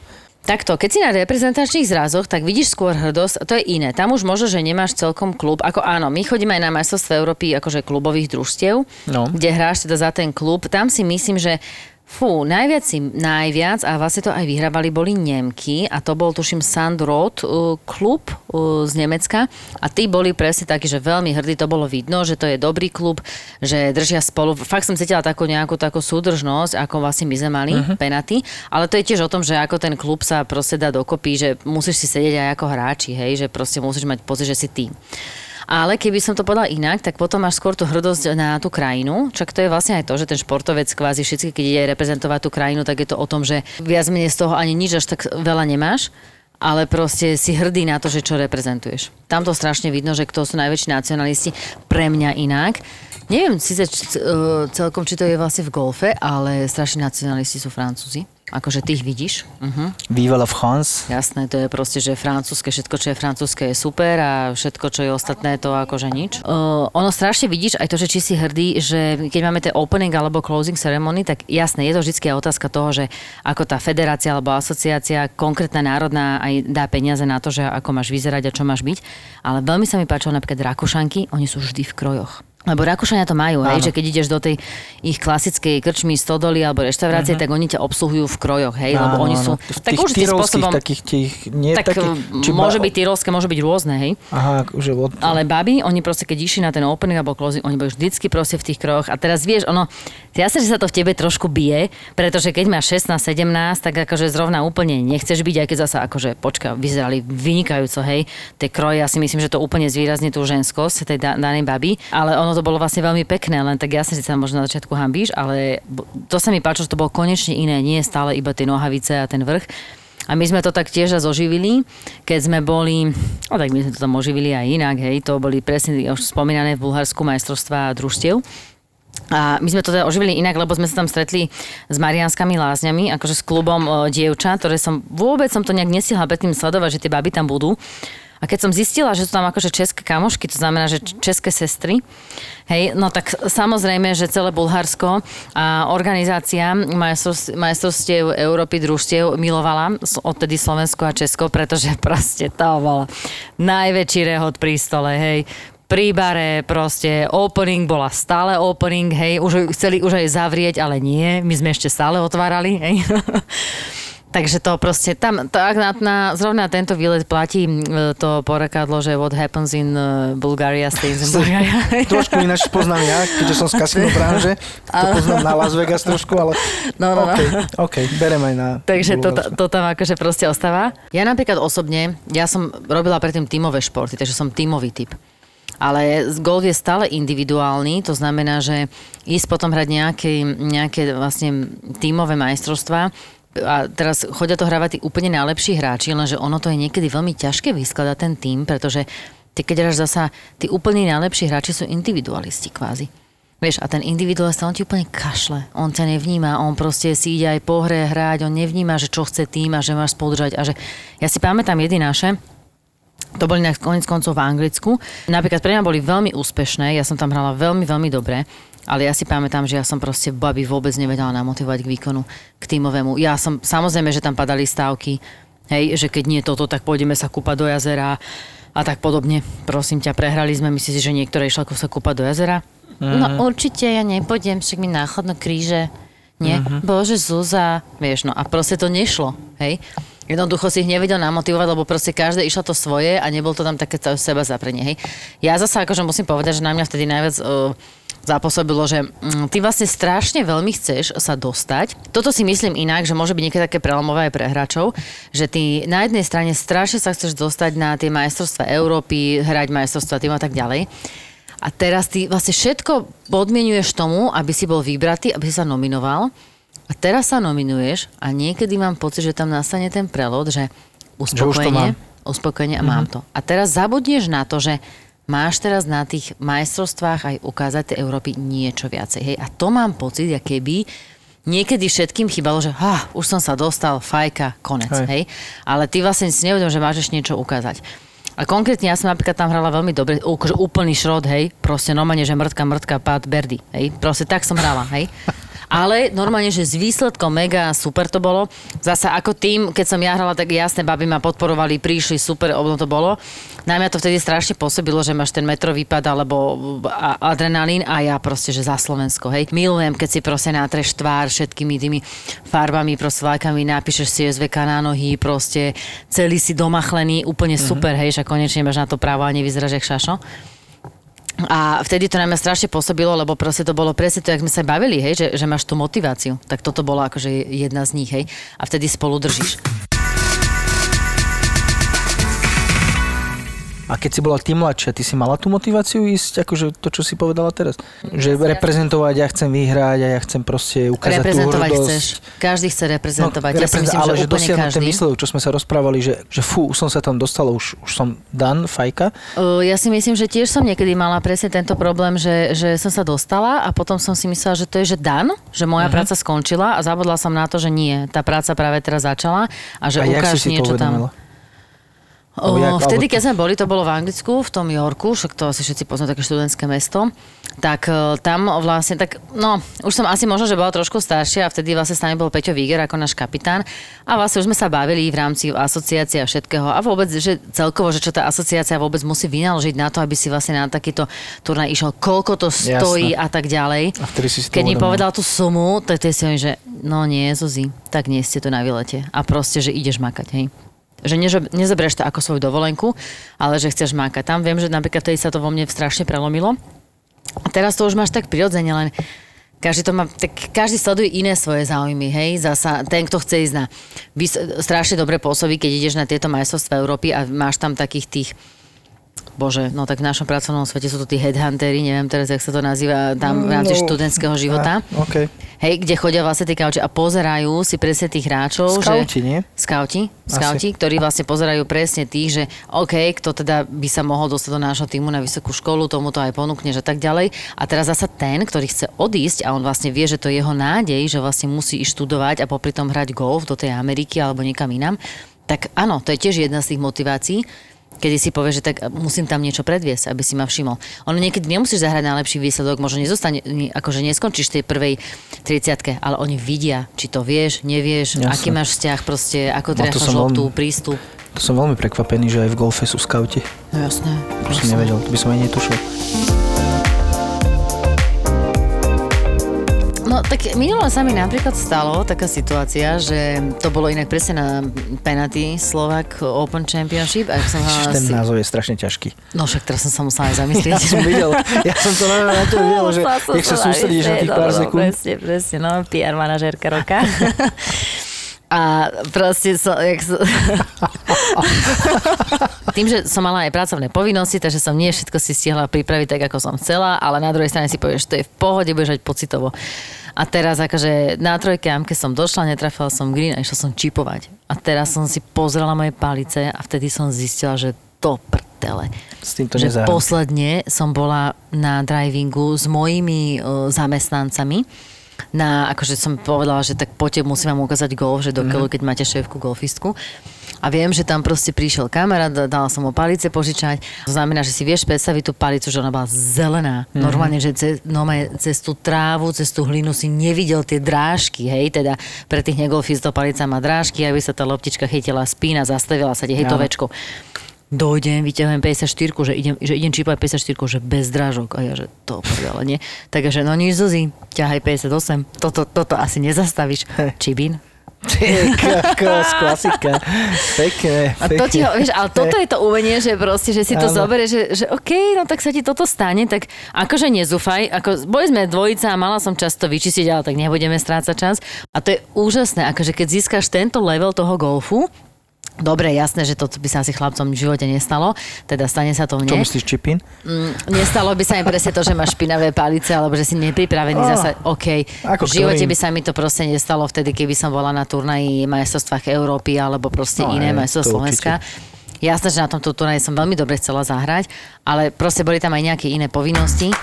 Takto, keď si na reprezentačných zrazoch, tak vidíš skôr hrdosť, a to je iné. Tam už možno, že nemáš celkom klub. Ako áno, my chodíme aj na majstrovstvo Európy akože klubových družstiev, no. kde hráš teda za ten klub. Tam si myslím, že Fú, najviac najviac, a vlastne to aj vyhrávali, boli Nemky a to bol, tuším, Sandrot uh, klub uh, z Nemecka a tí boli presne takí, že veľmi hrdí, to bolo vidno, že to je dobrý klub, že držia spolu. Fakt som cítila takú nejakú takú súdržnosť, ako vlastne my sme mali, uh-huh. penaty, ale to je tiež o tom, že ako ten klub sa proste dá dokopy, že musíš si sedieť aj ako hráči, hej, že proste musíš mať pocit, že si tým. Ale keby som to povedala inak, tak potom máš skôr tú hrdosť na tú krajinu. Čak to je vlastne aj to, že ten športovec kvázi všetky, keď ide reprezentovať tú krajinu, tak je to o tom, že viac menej z toho ani nič až tak veľa nemáš ale proste si hrdý na to, že čo reprezentuješ. Tam to strašne vidno, že kto sú najväčší nacionalisti, pre mňa inak. Neviem síce celkom, či to je vlastne v golfe, ale strašní nacionalisti sú Francúzi. Akože ty ich vidíš. Uh-huh. Vive la France. Jasné, to je proste, že francúzske, všetko, čo je francúzske je super a všetko, čo je ostatné, to akože nič. Uh, ono strašne vidíš aj to, že či si hrdý, že keď máme ten opening alebo closing ceremony, tak jasné, je to vždy otázka toho, že ako tá federácia alebo asociácia, konkrétna národná aj dá peniaze na to, že ako máš vyzerať a čo máš byť. Ale veľmi sa mi páčilo napríklad Rakušanky, oni sú vždy v krojoch. Lebo Rakúšania to majú, hej, že keď ideš do tej ich klasickej krčmy, stodoly alebo reštaurácie, uh-huh. tak oni ťa obsluhujú v krojoch, hej, áno, lebo oni sú... V tak už tým spôsobom... Takých tých, nie tak takých, či môže byť tyrolské, môže byť rôzne, hej. Aha, že od... Ale baby, oni proste, keď išli na ten opening alebo closing, oni boli vždycky proste v tých krojoch. A teraz vieš, ono, jasne, že sa to v tebe trošku bije, pretože keď máš 16, 17, tak akože zrovna úplne nechceš byť, aj keď zasa akože, počka, vyzerali vynikajúco, hej. Tie kroje, ja si myslím, že to úplne zvýrazne tú ženskosť tej danej baby, ale ono to bolo vlastne veľmi pekné, len tak jasne, že sa možno na začiatku hambíš, ale to sa mi páčilo, že to bolo konečne iné, nie stále iba tie nohavice a ten vrch. A my sme to tak tiež zoživili, keď sme boli, no tak my sme to tam oživili aj inak, hej, to boli presne už spomínané v Bulharsku majstrovstvá družstiev. A my sme to teda oživili inak, lebo sme sa tam stretli s Marianskými lázňami, akože s klubom o, dievča, ktoré som, vôbec som to nejak nestihla predtým sledovať, že tie baby tam budú. A keď som zistila, že sú tam akože české kamošky, to znamená, že české sestry, hej, no tak samozrejme, že celé Bulharsko a organizácia majstrovstiev Európy družstiev milovala odtedy Slovensko a Česko, pretože proste to bolo najväčší rehod pri stole, hej pri bare proste opening bola stále opening, hej, už chceli už aj zavrieť, ale nie, my sme ešte stále otvárali, hej. Takže to proste tam, to, ak na, na, zrovna tento výlet platí e, to porekadlo, že what happens in e, Bulgaria stays in Bulgaria. Trošku ináč poznám ja, keďže som z kasino branže, to poznám na Las Vegas trošku, ale No, no, no. OK, OK, berem aj na Takže to, to tam akože proste ostáva. Ja napríklad osobne, ja som robila predtým tímové športy, takže som tímový typ. Ale golf je stále individuálny, to znamená, že ísť potom hrať nejaké, nejaké vlastne tímové majstrovstvá, a teraz chodia to hrávať tí úplne najlepší hráči, lenže ono to je niekedy veľmi ťažké vyskladať ten tým, pretože ty keď hráš zasa, tí úplne najlepší hráči sú individualisti kvázi. Vieš, a ten individualista, on ti úplne kašle. On ťa nevníma, on proste si ide aj po hre hrať, on nevníma, že čo chce tým a že máš spoludržať. A že ja si pamätám jedy naše, to boli na konec koncov v Anglicku. Napríklad pre mňa boli veľmi úspešné, ja som tam hrala veľmi, veľmi dobre, ale ja si pamätám, že ja som proste babi vôbec nevedela namotivovať k výkonu, k tímovému. Ja som, samozrejme, že tam padali stávky, hej, že keď nie toto, tak pôjdeme sa kúpať do jazera a tak podobne. Prosím ťa, prehrali sme, myslíš si, že niektoré išla sa kúpať do jazera? No určite ja nepôjdem, však mi náchodno kríže. Nie? Bože, Zúza. Vieš, no a proste to nešlo, hej. Jednoducho si ich nevedel namotivovať, lebo proste každé išlo to svoje a nebol to tam také seba zaprenie, hej. Ja zase akože musím povedať, že na mňa vtedy najviac uh, zapôsobilo, že mm, ty vlastne strašne veľmi chceš sa dostať. Toto si myslím inak, že môže byť niekedy také prelomové aj pre hráčov, že ty na jednej strane strašne sa chceš dostať na tie majstrovstvá Európy, hrať majstrovstvá tým a tak ďalej. A teraz ty vlastne všetko podmienuješ tomu, aby si bol vybratý, aby si sa nominoval. A teraz sa nominuješ a niekedy mám pocit, že tam nastane ten prelod, že uspokojenie, mám. uspokojenie a mám to. A teraz zabudneš na to, že máš teraz na tých majstrovstvách aj ukázať tej Európy niečo viacej. Hej? A to mám pocit, aké keby niekedy všetkým chýbalo, že ha, už som sa dostal, fajka, konec. Hej. Hej. Ale ty vlastne si neuvedom, že máš ešte niečo ukázať. A konkrétne ja som napríklad tam hrala veľmi dobre, akože úplný šrot, hej, proste normálne, že mrtka, mrtka, pád, berdy, hej, proste tak som hrala, hej. Ale normálne, že s výsledkom mega super to bolo. Zasa ako tým, keď som ja hrala, tak jasné, baby ma podporovali, prišli, super, ono to bolo. Na mňa to vtedy strašne pôsobilo, že máš ten metrový pad alebo adrenalín a ja proste, že za Slovensko, hej. Milujem, keď si proste natreš tvár všetkými tými farbami, proste vlajkami, napíšeš si SVK na nohy, proste celý si domachlený, úplne super, hej, že konečne máš na to právo a nevyzeráš jak šašo. A vtedy to na mňa strašne pôsobilo, lebo proste to bolo presne to, jak sme sa bavili, hej, že, že máš tú motiváciu. Tak toto bolo akože jedna z nich, hej. A vtedy spolu držíš. A keď si bola ty mladšia, ty si mala tú motiváciu ísť, akože to, čo si povedala teraz? Že reprezentovať, ja chcem vyhrať a ja chcem proste ukázať tú hrdosť. chceš. Každý chce reprezentovať. ja si reprezent- myslím, ale že, že dosiahnuť ten výsledok, čo sme sa rozprávali, že, že fú, už som sa tam dostal, už, už som dan, fajka. Uh, Ja si myslím, že tiež som niekedy mala presne tento problém, že, že som sa dostala a potom som si myslela, že to je že dan, že moja Mhm. práca skončila a zabudla som na to, že nie, tá práca práve teraz začala a že a ukáž niečo tam. O, jak- vtedy, keď sme boli, to bolo v Anglicku, v tom Yorku, však to asi všetci poznajú, také študentské mesto, tak e, tam vlastne, tak no, už som asi možno, že bola trošku staršia a vtedy vlastne s nami bol Peťo Víger ako náš kapitán a vlastne už sme sa bavili v rámci asociácie a všetkého a vôbec, že celkovo, že čo tá asociácia vôbec musí vynaložiť na to, aby si vlastne na takýto turnaj išiel, koľko to stojí Jasné. a tak ďalej. A vtedy si Keď mi povedal tú sumu, tak to si hovorím, že no nie, Zuzi, tak nie ste tu na výlete a proste, že ideš makať, hej. Že ne, nezoberieš to ako svoju dovolenku, ale že chceš mákať. Tam viem, že napríklad tedy sa to vo mne strašne prelomilo. A teraz to už máš tak prirodzene, len každý, to má, tak každý sleduje iné svoje záujmy, hej, zasa ten, kto chce ísť na, vys- strašne dobre pôsobí, keď ideš na tieto majstrovstvá Európy a máš tam takých tých, bože, no tak v našom pracovnom svete sú to tí headhuntery, neviem teraz, jak sa to nazýva, tam v rámci No, študentského života. A, OK. Hej, kde chodia vlastne tí kauči a pozerajú si presne tých hráčov. Skauti, že... nie? Skauti, skauti, ktorí vlastne pozerajú presne tých, že OK, kto teda by sa mohol dostať do nášho týmu na vysokú školu, tomu to aj ponúkneš a tak ďalej. A teraz zasa ten, ktorý chce odísť a on vlastne vie, že to je jeho nádej, že vlastne musí ísť študovať a popri tom hrať golf do tej Ameriky alebo niekam inám, tak áno, to je tiež jedna z tých motivácií, kedy si povie, že tak musím tam niečo predviesť, aby si ma všimol. Ono niekedy nemusíš zahrať najlepší výsledok, možno nezostane, akože neskončíš tej prvej 30 ale oni vidia, či to vieš, nevieš, Jasné. aký máš vzťah, proste, ako No som loptu, veľmi- prístup. To som veľmi prekvapený, že aj v golfe sú skauti. No jasné. To som nevedel, to by som aj netušil. No tak minulo sa mi napríklad stalo taká situácia, že to bolo inak presne na penalty Slovak Open Championship. A som hala ten si... názov je strašne ťažký. No však teraz som sa musela aj zamyslieť. Ja som videl, ja som to na, na to videl, že jak sa sústredíš na tých zamyslieť, pár no, no, sekúnd. Presne, presne, no, PR manažérka roka. A proste som, jak som... Tým, že som mala aj pracovné povinnosti, takže som nie všetko si stihla pripraviť tak, ako som chcela, ale na druhej strane si povieš, že to je v pohode, budeš pocitovo. A teraz akože na trojke amke som došla, netrafila som green a išla som čipovať. A teraz som si pozrela moje palice a vtedy som zistila, že to prdele. S týmto že nezahrám. posledne som bola na drivingu s mojimi uh, zamestnancami na, akože som povedala, že tak poďte, musím vám ukázať golf, že do keľu, keď máte šéfku golfistku. A viem, že tam proste prišiel kamarát, da- dala som mu palice požičať. To znamená, že si vieš predstaviť tú palicu, že ona bola zelená. Normálne, že cez, no, cez tú trávu, cez tú hlinu si nevidel tie drážky, hej, teda pre tých negolfistov palica má drážky, aby sa tá loptička chytila spína, zastavila sa, hej, to Áno. Dojdem, vyťahujem 54, že idem, že idem čípať 54, že bez drážok. A ja, že to ale nie. Takže no nič, Zuzi, ťahaj 58. Toto, toto asi nezastavíš. Čibín. Kokos, klasika. Pekné, A to ti ho, vieš, ale toto je to umenie, že proste, že si to Áno. zoberie, že, že OK, no tak sa ti toto stane, tak akože nezúfaj, ako boli sme dvojica a mala som čas to vyčistiť, ale tak nebudeme strácať čas. A to je úžasné, akože keď získaš tento level toho golfu, Dobre, jasné, že to by sa asi chlapcom v živote nestalo, teda stane sa to Čo mne. myslíš, Čipin? Mm, nestalo by sa mi presne to, že máš špinavé palice, alebo že si nepripravený Á, zase, OK. ako v živote ktorým? by sa mi to proste nestalo vtedy, keby som bola na turnaji majstrovstvách Európy alebo proste No, iné to Slovenska. Jasné, že na tomto turnaji som veľmi dobre chcela zahrať, ale proste boli tam aj nejaké iné povinnosti.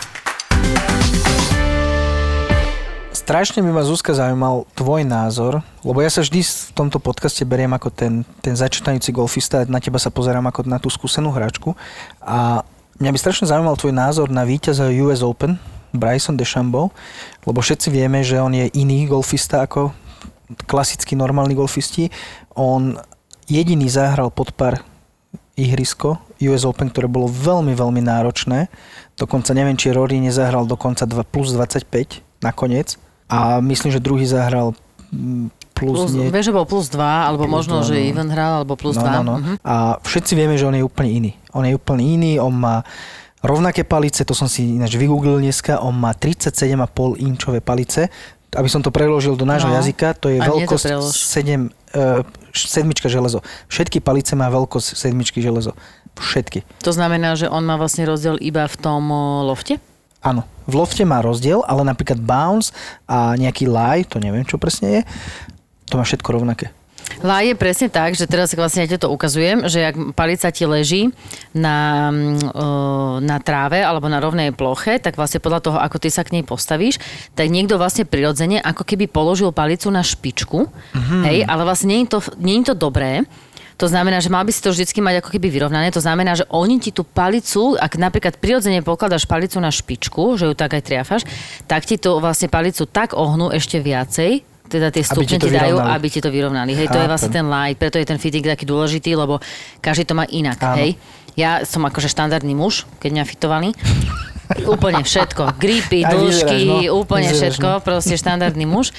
Strašne by ma Zuzka zaujímal tvoj názor, lebo ja sa vždy v tomto podcaste beriem ako ten, ten začínajúci golfista, na teba sa pozerám ako na tú skúsenú hráčku a mňa by strašne zaujímal tvoj názor na víťaza US Open, Bryson DeChambeau, lebo všetci vieme, že on je iný golfista ako klasickí normálni golfisti. On jediný zahral pod pár ihrisko US Open, ktoré bolo veľmi, veľmi náročné. Dokonca neviem, či Rory nezahral dokonca 2 plus 25 nakoniec. A myslím, že druhý zahral plus, Plus, nie, vieš, že bol plus 2, alebo Plus možno, dva, že no. Ivan hral, alebo plus no, 2. no, no. A všetci vieme, že on je úplne iný. On je úplne iný, on má rovnaké palice, to som si ináč vygooglil dneska, on má 37,5 inčové palice. Aby som to preložil do nášho No. jazyka, to je to veľkosť prelož. 7, uh, sedmička železo. Všetky palice má veľkosť sedmičky železo. Všetky. To znamená, že on má vlastne rozdiel iba v tom o, lofte? Áno, v lofte má rozdiel, ale napríklad bounce a nejaký lie, to neviem, čo presne je, to má všetko rovnaké. Lá je presne tak, že teraz vlastne ja to ukazujem, že ak palica ti leží na, mm, o, na tráve alebo na rovnej ploche, tak vlastne podľa toho, ako ty sa k nej postavíš, tak niekto vlastne prirodzene ako keby položil palicu na špičku, hej, ale vlastne nie je to, nie je to dobré, to znamená, že mal by si to vždycky mať ako keby vyrovnané. To znamená, že oni ti tú palicu, ak napríklad prirodzene pokladáš palicu na špičku, že ju tak aj triafaš, tak ti to vlastne palicu tak ohnú ešte viacej, teda tie ti stupne to ti dajú, vyrovnali. aby ti to vyrovnali. Hej, to je Chápem. vlastne ten light, preto je ten fitting taký dôležitý, lebo každý to má inak, Áno. hej. Ja som akože štandardný muž, keď mňa fitovali. úplne všetko. Gripy, dĺžky, no. úplne Vyzeráš, všetko. Proste štandardný muž.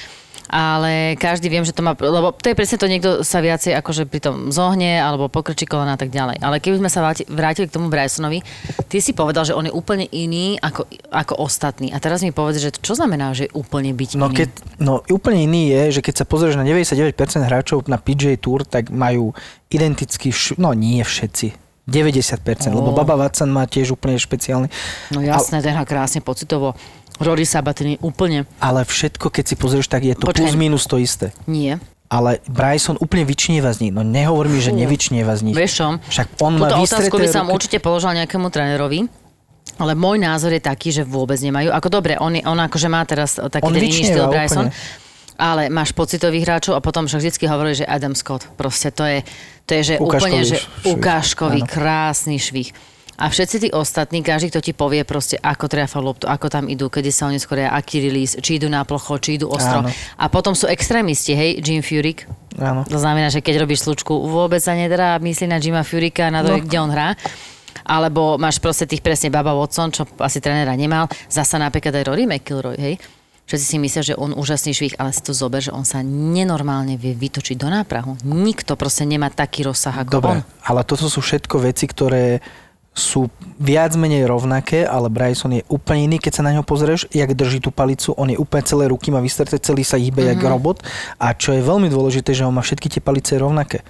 Ale každý viem, že to má, lebo to je presne to, niekto sa viacej akože pri tom zohne, alebo pokrčí kolena a tak ďalej. Ale keby sme sa vráti- vrátili k tomu Brysonovi, ty si povedal, že on je úplne iný ako, ako ostatní. A teraz mi povedz, že čo znamená, že úplne byť No, iný? keď, no úplne iný je, že keď sa pozrieš na 99% hráčov na PGA Tour, tak majú identický, vš- no nie všetci, 90%, lebo Ó. Baba Watson má tiež úplne špeciálny. No jasné, ten hrá krásne pocitovo. Rory Sabatini úplne Ale všetko, keď si pozrieš, tak je to Počkaj. plus minus to isté. nie. Ale Bryson úplne vyčnieva z nich. No nehovor mi, že nevyčnieva z nich. Vieš čo? Však on má Túto vystreté otázku by som ruky. určite položila nejakému trénerovi. Ale môj názor je taký, že vôbec nemajú. Ako dobre, on, je, on akože má teraz taký On ten iný štýl Bryson. úplne. Ale máš pocitových hráčov a potom však vždycky hovorili, že Adam Scott. Proste to je, to je že Ukážkový úplne, že švih. ukážkový, Áno. krásny švih. A všetci tí ostatní, každý, kto ti povie proste, ako triafa loptu, ako tam idú, kedy sa oni skoria, aký release, či idú na plocho, či idú ostro. Áno. A potom sú extrémisti, hej, Jim Furyk, Áno. to znamená, že keď robíš slučku, vôbec sa nedá myslieť na Jima Furika, na to, No. kde on hrá. Alebo máš proste tých presne Baba Watson, čo asi trénera nemal. Zasa napríklad aj Rory McIlroy, hej. Všetci si myslia, že on úžasný švih, ale si to zober, že on sa nenormálne vie vytočiť do náprahu. Nikto proste nemá taký rozsah ako Dobre, on. ale toto sú všetko veci, ktoré sú viac menej rovnaké, ale Bryson je úplne iný, keď sa na ňo pozrieš, jak drží tú palicu, on je úplne celé ruky, má vystreté, celý sa hýbe mm-hmm. jak robot a čo je veľmi dôležité, že on má všetky tie palice rovnaké.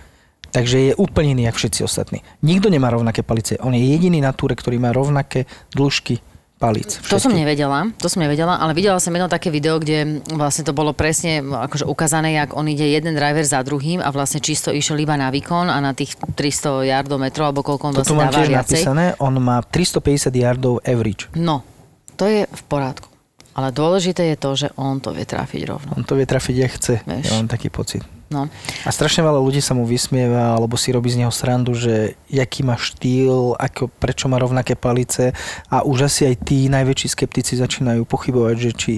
Takže je úplne iný, jak všetci ostatní. Nikto nemá rovnaké palice. On je jediný na túre, ktorý má rovnaké dĺžky palíc. To som Všetky. nevedela, to som nevedela, ale videla som jedno také video, kde vlastne to bolo presne akože ukázané, jak on ide jeden driver za druhým a vlastne čisto išiel iba na výkon a na tých 300 yardov metrov, alebo koľko on To tu vlastne dáva tiež viacej. napísané, on má 350 yardov average. No, to je v poriadku. Ale dôležité je to, že on to vie trafiť rovno. On to vie trafiť, jak chce. Vieš. Ja mám taký pocit. No. A strašne veľa ľudí sa mu vysmieva, alebo si robí z neho srandu, že jaký má štýl, ako, prečo má rovnaké palice a už asi aj tí najväčší skeptici začínajú pochybovať, že či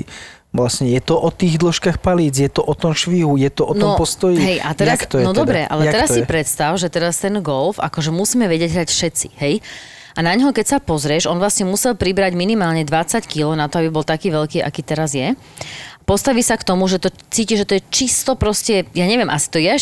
vlastne je to o tých dĺžkach palíc, je to o tom švihu, je to o tom postoji. Hej, a teraz, Jak to je no teda? dobre, ale Jak teraz si je? predstav, že teraz ten golf, akože musíme vedieť hrať všetci, hej? A na ňo, keď sa pozrieš, on vlastne musel pribrať minimálne 20 kg na to, aby bol taký veľký, aký teraz je. Postaví sa k tomu, že to cíti, že to je čisto proste, ja neviem, asi to je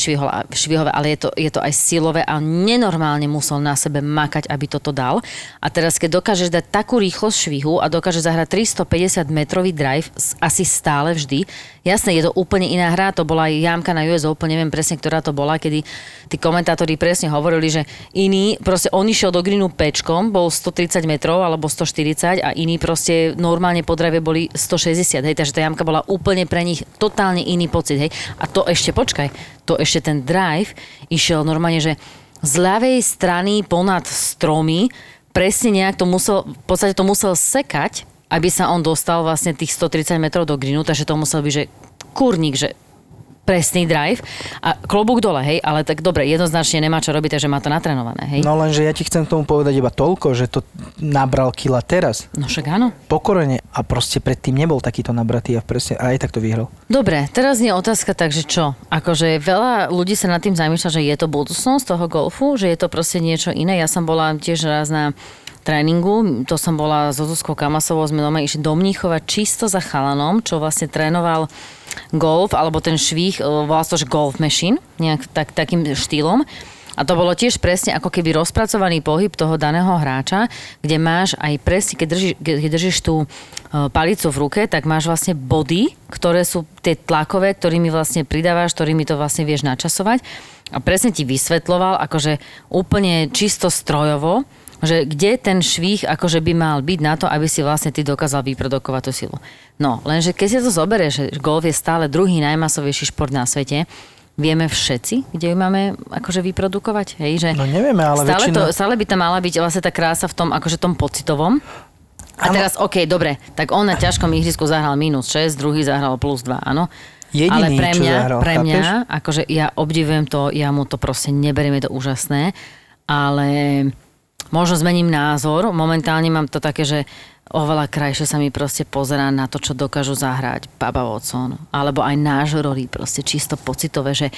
švihové, ale je to, je to aj silové a nenormálne musel na sebe makať, aby toto dal. A teraz, keď dokážeš dať takú rýchlosť švihu a dokážeš zahrať 350 metrový drive asi stále vždy, jasné, je to úplne iná hra, to bola aj jamka na US Open, neviem presne, ktorá to bola, kedy tí komentátori presne hovorili, že iný, proste on išiel do greenu pečkom, bol 130 metrov alebo 140 a iní proste normálne po drive boli 160, hej, takže tá jamka bola úplne pre nich totálne iný pocit, hej. A to ešte, počkaj, to ešte ten drive išiel normálne, že z ľavej strany ponad stromy presne nejak to musel, v podstate to musel sekať, aby sa on dostal vlastne tých 130 metrov do greenu, takže to musel byť, že kurník, že presný drive a klobúk dole, hej, ale tak dobre, jednoznačne nemá čo robiť, takže má to natrenované, hej. No, No lenže ja ti chcem k tomu povedať iba toľko, že to nabral kila teraz. no však áno. Pokorene a proste predtým nebol takýto nabratý a presne a aj tak to vyhral. Dobre, teraz je otázka, takže čo? Akože veľa ľudí sa nad tým zamýšľa, že je to budúcnosť toho golfu, že je to proste niečo iné. Ja som bola tiež raz na tréningu, to som bola so Zuzkou Kamasovou, sme doma išli do Mníchova čisto za chalanom, čo vlastne trénoval golf, alebo ten švih, e, volá to, že golf machine, nejak tak, takým štýlom. A to bolo tiež presne ako keby rozpracovaný pohyb toho daného hráča, kde máš aj presne, keď držíš, keď držíš tú e, palicu v ruke, tak máš vlastne body, ktoré sú tie tlakové, ktorými vlastne pridávaš, ktorými to vlastne vieš načasovať. A presne ti vysvetloval, akože úplne čisto strojovo, že kde ten švih akože by mal byť na to, aby si vlastne ty dokázal vyprodukovať tú silu. No, lenže keď si to zoberieš, že golf je stále druhý najmasovejší šport na svete, vieme všetci, kde ju máme akože vyprodukovať, hej, že No nevieme, ale stále, väčšina... to, stále by tam mala byť vlastne tá krása v tom, akože tom pocitovom. A Áno. teraz, OK, dobre, tak on na ťažkom ihrisku zahral minus 6, druhý zahral plus 2, áno. Jediný, Ale pre mňa, zahral, pre chápeš? mňa, akože ja obdivujem to, ja mu to proste neberiem, je to úžasné, ale možno zmením názor. Momentálne mám to také, že oveľa krajšie sa mi proste pozerá na to, čo dokážu zahrať Baba Watson. Alebo aj náš Rory, proste čisto pocitové, že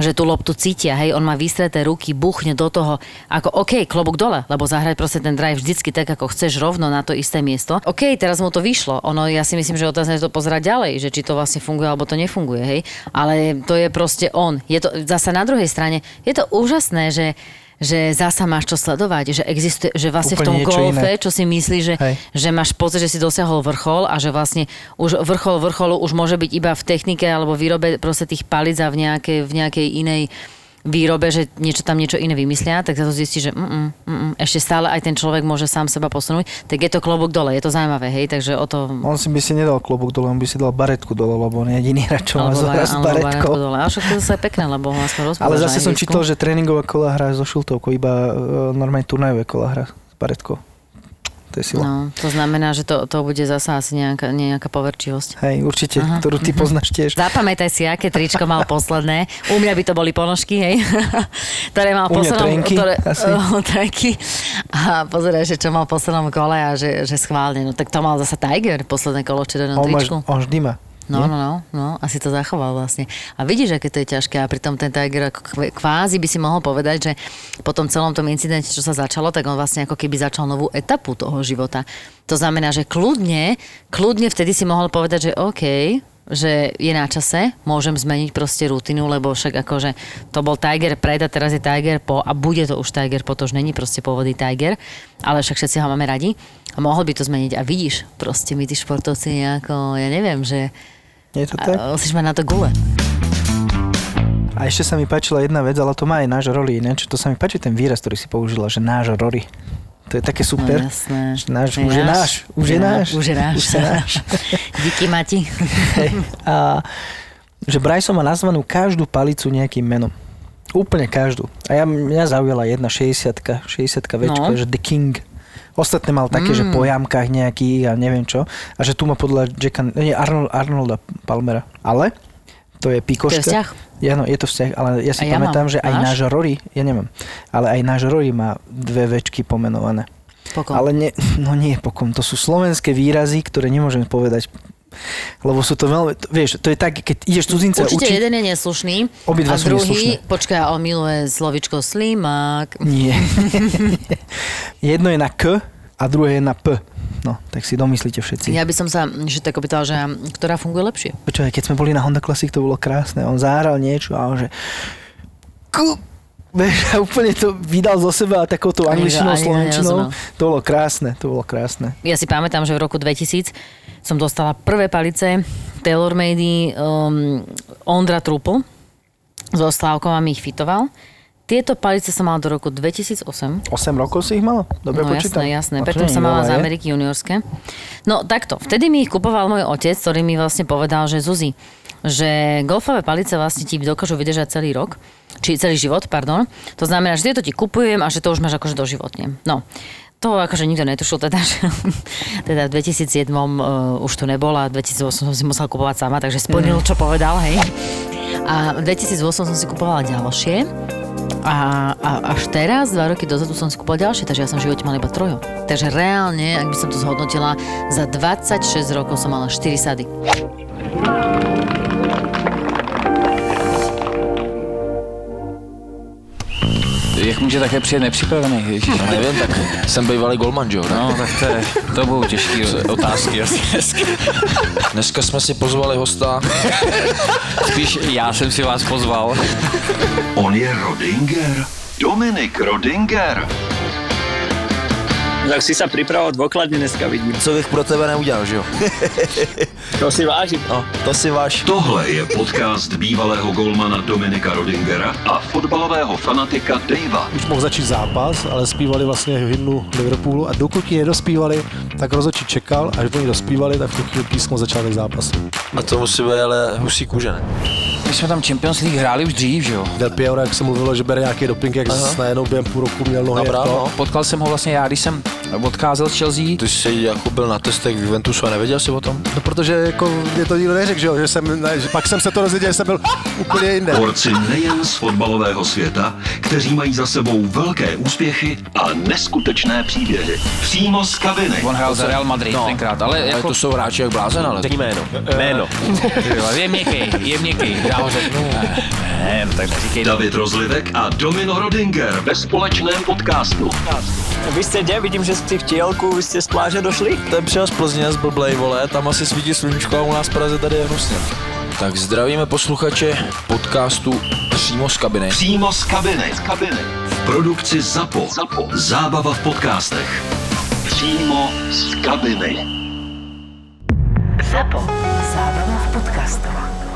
že tú loptu cítia, hej, on má vystreté ruky, buchne do toho, ako OK, klobúk dole, lebo zahrať proste ten drive vždycky tak, ako chceš rovno na to isté miesto. OK, teraz mu to vyšlo, ono, ja si myslím, že otázne je to pozerať ďalej, že či to vlastne funguje, alebo to nefunguje, hej, ale to je proste on. Je to zasa na druhej strane, je to úžasné, že že zasa máš čo sledovať, že existuje, že vlastne v Úplne tom niečo golfe, iné. čo si myslíš, že, Hej. že máš pocit, že si dosiahol vrchol a že vlastne už vrchol vrcholu už môže byť iba v technike alebo výrobe proste tých palíc a v nejakej, v nejakej inej výrobe, že niečo tam niečo iné vymyslia, tak sa to zistí, že mm, mm, mm, ešte stále aj ten človek môže sám seba posunúť, tak je to klobúk dole, je to zaujímavé, hej, takže o to... On si by si nedal klobúk dole, on by si dal baretku dole, lebo on je jediný hráč, čo má s baretkou. dole. A však to zase je pekné, lebo aspoň rozprávaš Ale zase som čítal, že tréningová kola hrá so šiltovkou, iba uh, normálne turnajové kola hrá s baretkou. To je sila. No, to znamená, že to, to bude zase asi nejaká, nejaká poverčivosť. Hej, určite, Aha, ktorú ty poznáš tiež. Zapamätaj si, aké tričko mal posledné. U mňa by to boli ponožky, hej. ktoré mal poslednom... trenky, ktoré, asi. Trenky. A pozeraj, že čo mal v poslednom kole a že, že schválne. No tak to mal zase Tiger, posledné kolo v červenom On, máš, tričku. on vždy má. No, no, no, no, asi to zachoval vlastne. A vidíš, aké to je ťažké a pritom ten Tiger ako kv- kvázi by si mohol povedať, že po tom celom tom incidente, čo sa začalo, tak on vlastne ako keby začal novú etapu toho života. To znamená, že kľudne, kľudne vtedy si mohol povedať, že OK, že je na čase, môžem zmeniť proste rutinu, lebo však akože to bol Tiger pred a teraz je Tiger po a bude to už Tiger po, to už není proste pôvodný Tiger, ale však všetci ho máme radi a mohol by to zmeniť a vidíš, proste my tí športovci nejako, ja neviem, že Je to tak? a, musíš mať na to gule. A ešte sa mi páčila jedna vec, ale to má aj náš Rory ináč. To sa mi páči ten výraz, ktorý si použila, že náš Rory. To je také super. No jasné. Náš, už je náš. Už je náš. Už je náš. Už je náš. Díky, Mati. A že Bryson má nazvanú každú palicu nejakým menom. Úplne každú. A ja, mňa zaujala jedna 60 60 večka, No. že The King. Ostatné mal také, mm. že po jamkách nejakých a neviem čo. A že tu má podľa Jacka, nie, Arnold, Arnolda Palmera. Ale to je pikoška. To je vzťah? Ja, no, je to vzťah, ale ja si A ja pamätám, mám. že aj Máš? náš Rory, ja nemám, ale aj náš Rory má dve večky pomenované. Pokom. Ale nie, no nie pokom, to sú slovenské výrazy, ktoré nemôžem povedať, lebo sú to veľmi, vieš, to je tak, keď ideš cudzinca Určite učiť, jeden je neslušný Obidva a sú druhý, neslušné. počkaj, on miluje slovičko slimák. nie. Jedno je na K a druhé je na P. No, tak si domyslíte všetci. Ja by som sa že tak opýtala, že ktorá funguje lepšie. Počúvaj, keď sme boli na Honda Classic, to bolo krásne. On zahral niečo a on že... Ku... Vieš, a úplne to vydal zo seba takouto Ani- angličtinou, ani slovenčinou. To bolo krásne, to bolo krásne. Ja si pamätám, že v roku 2000 som dostala prvé palice TaylorMade um, Ondra Trupl so Slávkom a mi ich fitoval. Tieto palice som mala do roku 2008. 8 rokov si ich mala? Dobre no počítam? jasné, jasné. To Preto som mala z? Ameriky juniorské. No takto, vtedy mi ich kupoval môj otec, ktorý mi vlastne povedal, že Zuzi, že golfové palice vlastne ti dokážu vydržať celý rok, či celý život, pardon. To znamená, že tieto ti kupujem a že to už máš akože doživotne. No, to akože nikto netušil teda, že teda v 2007 uh, už tu nebola, 2008 som si musela kupovať sama, takže splnil, čo povedal, hej. A v 2008 som si kupovala ďalšie a, a až teraz, dva roky dozadu som si kúpila ďalšie, takže ja som v živote mala iba trojo. Takže reálne, ak by som to zhodnotila, za 26 rokov som mala 4 sady. Může také přijet nepřipravený, ježiš? No, nevím, tak jsem bývalý golman, jo? No, tak to, je, to budou těžký otázky asi dneska. Dneska jsme si pozvali hosta. Spíš já jsem si vás pozval. On je Rodinger. Dominik Rodinger. Tak si sa pripravoval dôkladne dneska, vidím. Co bych pro tebe neudělal, že jo? To si vážim. No, to si váš. Tohle je podcast bývalého golmana Dominika Rodingera a fotbalového fanatika Davea. už mohl začít zápas, ale zpívali vlastně hymnu Liverpoolu a dokud ji nedospívali, tak rozhodčí čekal, až oni dospívali, tak v tu chvíli písmo začátek zápasu. A to musí být ale husí kůže, ne? My jsme tam Champions League hráli už dřív, že jo? Del Piero, jak se mluvilo, že bere nějaký doping, jak najednou během půl roku měl nohy to. no. Potkal jsem ho vlastně já, když jsem odcházel z Chelsea. Ty jsi jako byl na testech v Juventusu a nevěděl jsi o tom? No, protože jako mě to nikdo neřekl, že, jo, že jsem, ne, že pak jsem se to dozvěděl, že jsem byl úplně jinde. Borci nejen z fotbalového světa, kteří mají za sebou velké úspěchy a neskutečné příběhy. Přímo z kabiny. On hrál za Real Madrid No. tenkrát, ale Ale jako... to jsou hráči jak blázen, ale. Řekni jméno. Jméno. je měkký, je měkký. Já ho řeknu. Ne, no tak neříkej. David Rozlivek a Domino Rodinger ve společném podcastu. Vy ste kde? Vidím, že ste v tielku, vy ste z pláže došli? Ten přijel z Plzně z Blblej, vole, tam asi svítí sluníčko a u nás v Praze tady je hnusně. Tak zdravíme posluchače podcastu přímo z kabiny. Přímo z kabiny. Z kabiny. V produkci ZAPO. ZAPO. Zábava v podcastech. Přímo z kabiny. ZAPO. Zábrná v podcastovách.